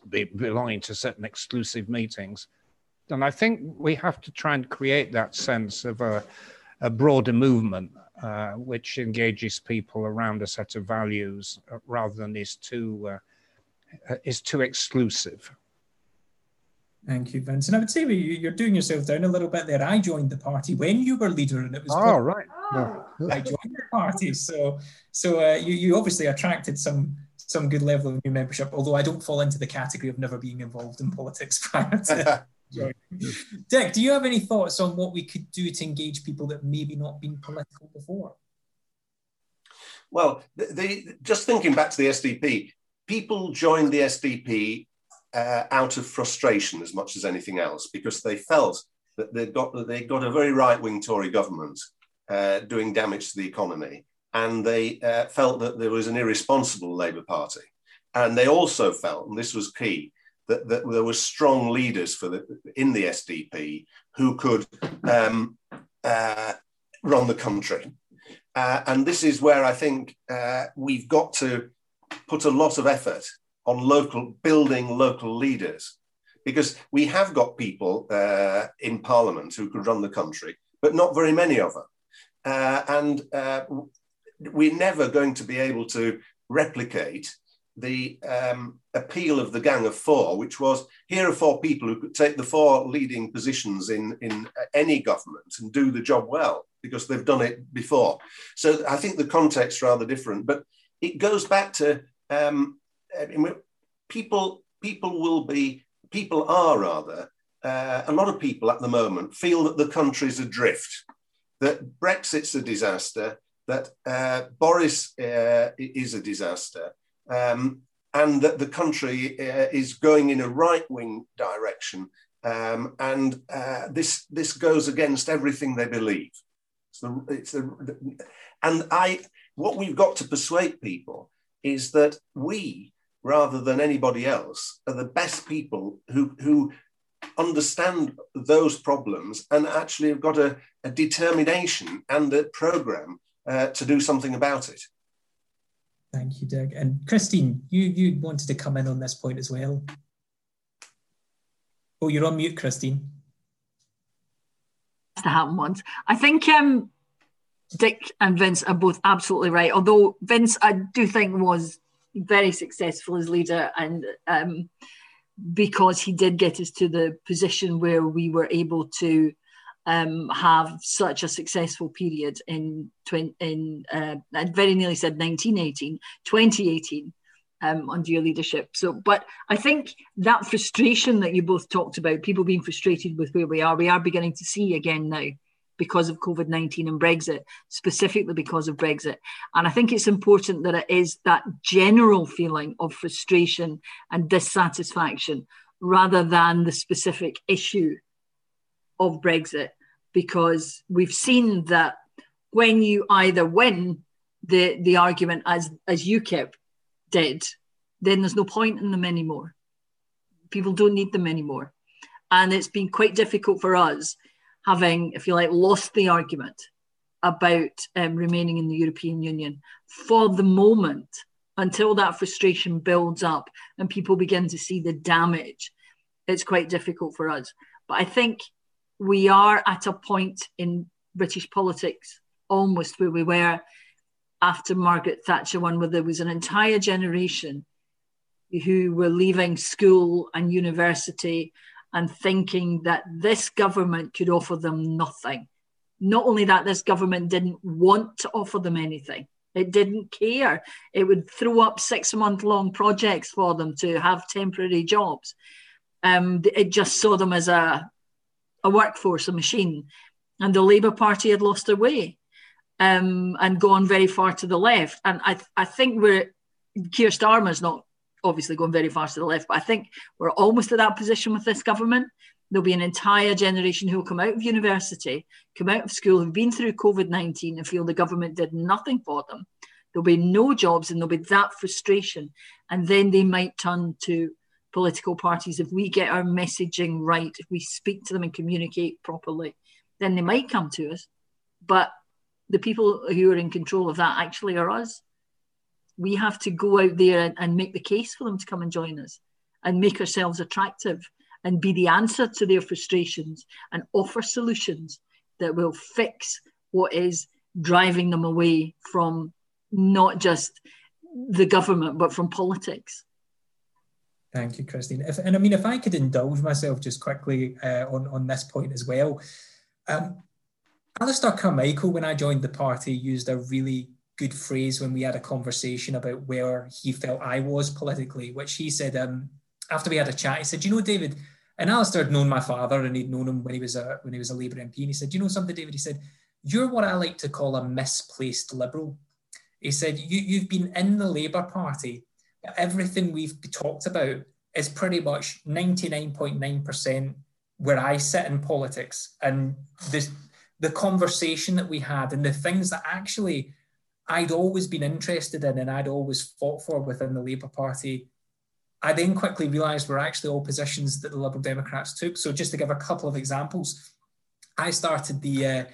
be, belonging to certain exclusive meetings. And I think we have to try and create that sense of a, a broader movement uh, which engages people around a set of values uh, rather than is too uh, is too exclusive. Thank you, Vince. And I would say you're doing yourself down a little bit there. I joined the party when you were leader, and it was. Oh, right. [laughs] Oh. I joined the party, so so uh, you you obviously attracted some some good level of new membership. Although I don't fall into the category of never being involved in politics [laughs] prior to joining. [laughs] [laughs] Dick, do you have any thoughts on what we could do to engage people that maybe not been political before? Well, the, the, just thinking back to the SDP, people joined the SDP uh, out of frustration as much as anything else because they felt that they got that they got a very right wing Tory government uh, doing damage to the economy, and they uh, felt that there was an irresponsible Labour Party, and they also felt, and this was key, that, that there were strong leaders for the in the SDP who could um, uh, run the country, uh, and this is where I think uh, we've got to put a lot of effort on local building local leaders. Because we have got people uh, in parliament who could run the country but not very many of them. Uh, and uh, we're never going to be able to replicate the um, appeal of the gang of four which was here are four people who could take the four leading positions in, in any government and do the job well because they've done it before. So i think the context rather different but it goes back to um, people people will be people are rather uh, a lot of people at the moment feel that the country's adrift, that Brexit's a disaster, that uh, Boris uh, is a disaster, um, and that the country uh, is going in a right wing direction. Um, and uh, this this goes against everything they believe. It's the, it's the, and I what we've got to persuade people is that we rather than anybody else are the best people who, who understand those problems and actually have got a, a determination and a program uh, to do something about it. Thank you, Doug. And Christine, you, you wanted to come in on this point as well. Oh, you're on mute, Christine. To happen once. I think um, Dick and Vince are both absolutely right. Although Vince, I do think was very successful as leader and um, because he did get us to the position where we were able to um, have such a successful period in, 20, in uh, I very nearly said 1918, 2018 um, under your leadership. So, but I think that frustration that you both talked about, people being frustrated with where we are, we are beginning to see again now because of COVID 19 and Brexit, specifically because of Brexit. And I think it's important that it is that general feeling of frustration and dissatisfaction rather than the specific issue of Brexit, because we've seen that when you either win the, the argument as, as UKIP did, then there's no point in them anymore. People don't need them anymore. And it's been quite difficult for us having, if you like, lost the argument about um, remaining in the European Union for the moment until that frustration builds up and people begin to see the damage. It's quite difficult for us. But I think we are at a point in British politics almost where we were after Margaret Thatcher won, where there was an entire generation who were leaving school and university and thinking that this government could offer them nothing. Not only that, this government didn't want to offer them anything. It didn't care. It would throw up six month long projects for them to have temporary jobs. Um, it just saw them as a, a workforce, a machine. And the Labour Party had lost their way um, and gone very far to the left. And I, I think we're, Keir Starmer's not obviously going very far to the left, but I think we're almost at that position with this government. There'll be an entire generation who will come out of university, come out of school, who've been through COVID 19 and feel the government did nothing for them. There'll be no jobs and there'll be that frustration. And then they might turn to political parties. If we get our messaging right, if we speak to them and communicate properly, then they might come to us. But the people who are in control of that actually are us we have to go out there and, make the case for them to come and join us and make ourselves attractive and be the answer to their frustrations and offer solutions that will fix what is driving them away from not just the government but from politics. Thank you, Christine. If, and I mean, if I could indulge myself just quickly uh, on, on this point as well. Um, Alistair Carmichael, when I joined the party, used a really good phrase when we had a conversation about where he felt I was politically, which he said um, after we had a chat. He said, "You know, David." And Alistair had known my father, and he'd known him when he was a when he was a Labour MP. And he said, "You know something, David?" He said, "You're what I like to call a misplaced liberal." He said, you, "You've been in the Labour Party, everything we've talked about is pretty much 99.9% where I sit in politics, and this." The conversation that we had and the things that actually I'd always been interested in and I'd always fought for within the Labour Party. I then quickly realised were actually all positions that the Liberal Democrats took. So just to give a couple of examples, I started the uh,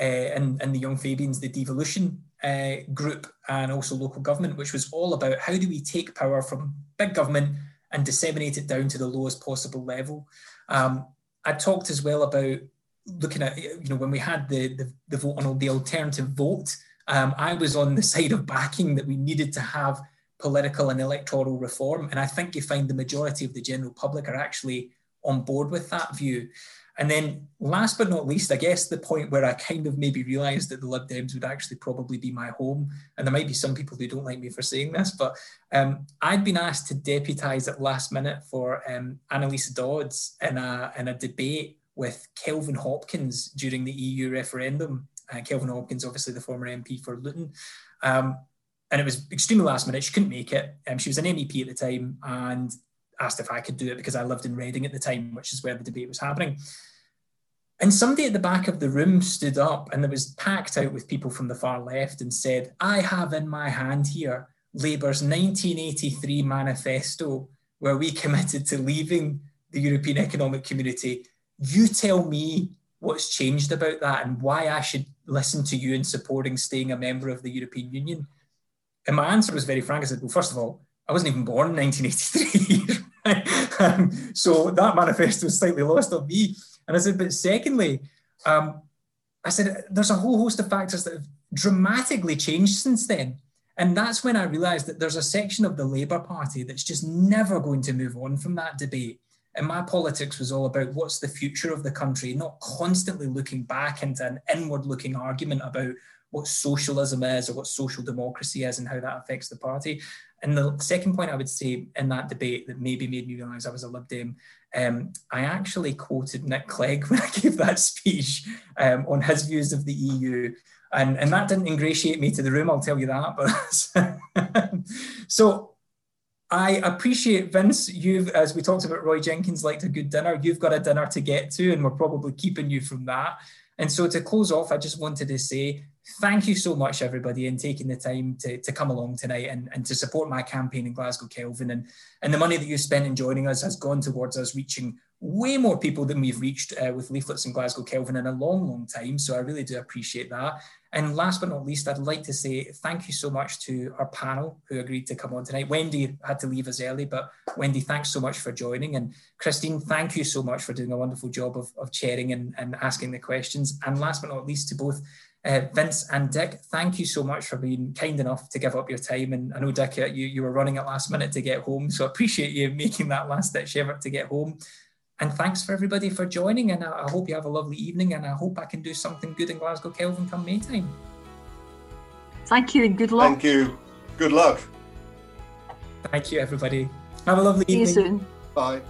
uh, in, in the Young Fabians the devolution uh, group and also local government, which was all about how do we take power from big government and disseminate it down to the lowest possible level. Um, I talked as well about looking at you know when we had the the, the vote on the alternative vote um, I was on the [laughs] side of backing that we needed to have political and electoral reform. And I think you find the majority of the general public are actually on board with that view. And then, last but not least, I guess the point where I kind of maybe realised that the Lib Dems would actually probably be my home, and there might be some people who don't like me for saying this, but um, I'd been asked to deputise at last minute for um, Anneliese Dodds in a, in a debate with Kelvin Hopkins during the EU referendum uh, Kelvin Hopkins, obviously the former MP for Luton. Um, and it was extremely last minute. She couldn't make it. Um, she was an MEP at the time and asked if I could do it because I lived in Reading at the time, which is where the debate was happening. And somebody at the back of the room stood up and it was packed out with people from the far left and said, I have in my hand here Labour's 1983 manifesto, where we [laughs] committed to leaving the European Economic Community. You tell me what's changed about that and why I should listen to you in supporting staying a member of the European Union? And my answer was very frank. I said, well, first of all, I wasn't even born in 1983. [laughs] um, so that manifesto was slightly lost on me. And I said, but secondly, um, I said, there's a whole host of factors that have dramatically changed since then. And that's when I realized that there's a section of the Labour Party that's just never going to move on from that debate. And my politics was all about what's the future of the country, not constantly looking back into an inward looking argument about what socialism is or what social democracy is and how that affects the party. And the second point I would say in that debate that maybe made me realise I was a Lib Dem, um, I actually quoted Nick Clegg [laughs] when I gave that speech um, on his views of the EU. And, and that didn't ingratiate me to the room, I'll tell you that. But [laughs] so I appreciate Vince. You've, as we talked about, Roy Jenkins liked a good dinner. You've got a dinner to get to, and we're probably keeping you from that. And so to close off, I just wanted to say thank you so much, everybody, in taking the time to, to come along tonight and, and to support my campaign in Glasgow Kelvin. And, and the money that you spent in joining us has gone towards us reaching way more people than we've reached uh, with leaflets in Glasgow Kelvin in a long, long time. So I really do appreciate that. And last but not least, I'd like to say thank you so much to our panel who agreed to come on tonight. Wendy had to leave us early, but Wendy, thanks so much for joining. And Christine, thank you so much for doing a wonderful job of, of chairing and, and asking the questions. And last but not least, to both uh, Vince and Dick, thank you so much for being kind enough to give up your time. And I know, Dick, uh, you, you were running at last minute to get home. So I appreciate you [laughs] making that last ditch effort to get home. And thanks for everybody for joining. And I hope you have a lovely evening. And I hope I can do something good in Glasgow Kelvin come May time. Thank you and good luck. Thank you. Good luck. Thank you, everybody. Have a lovely See evening. you soon. Bye.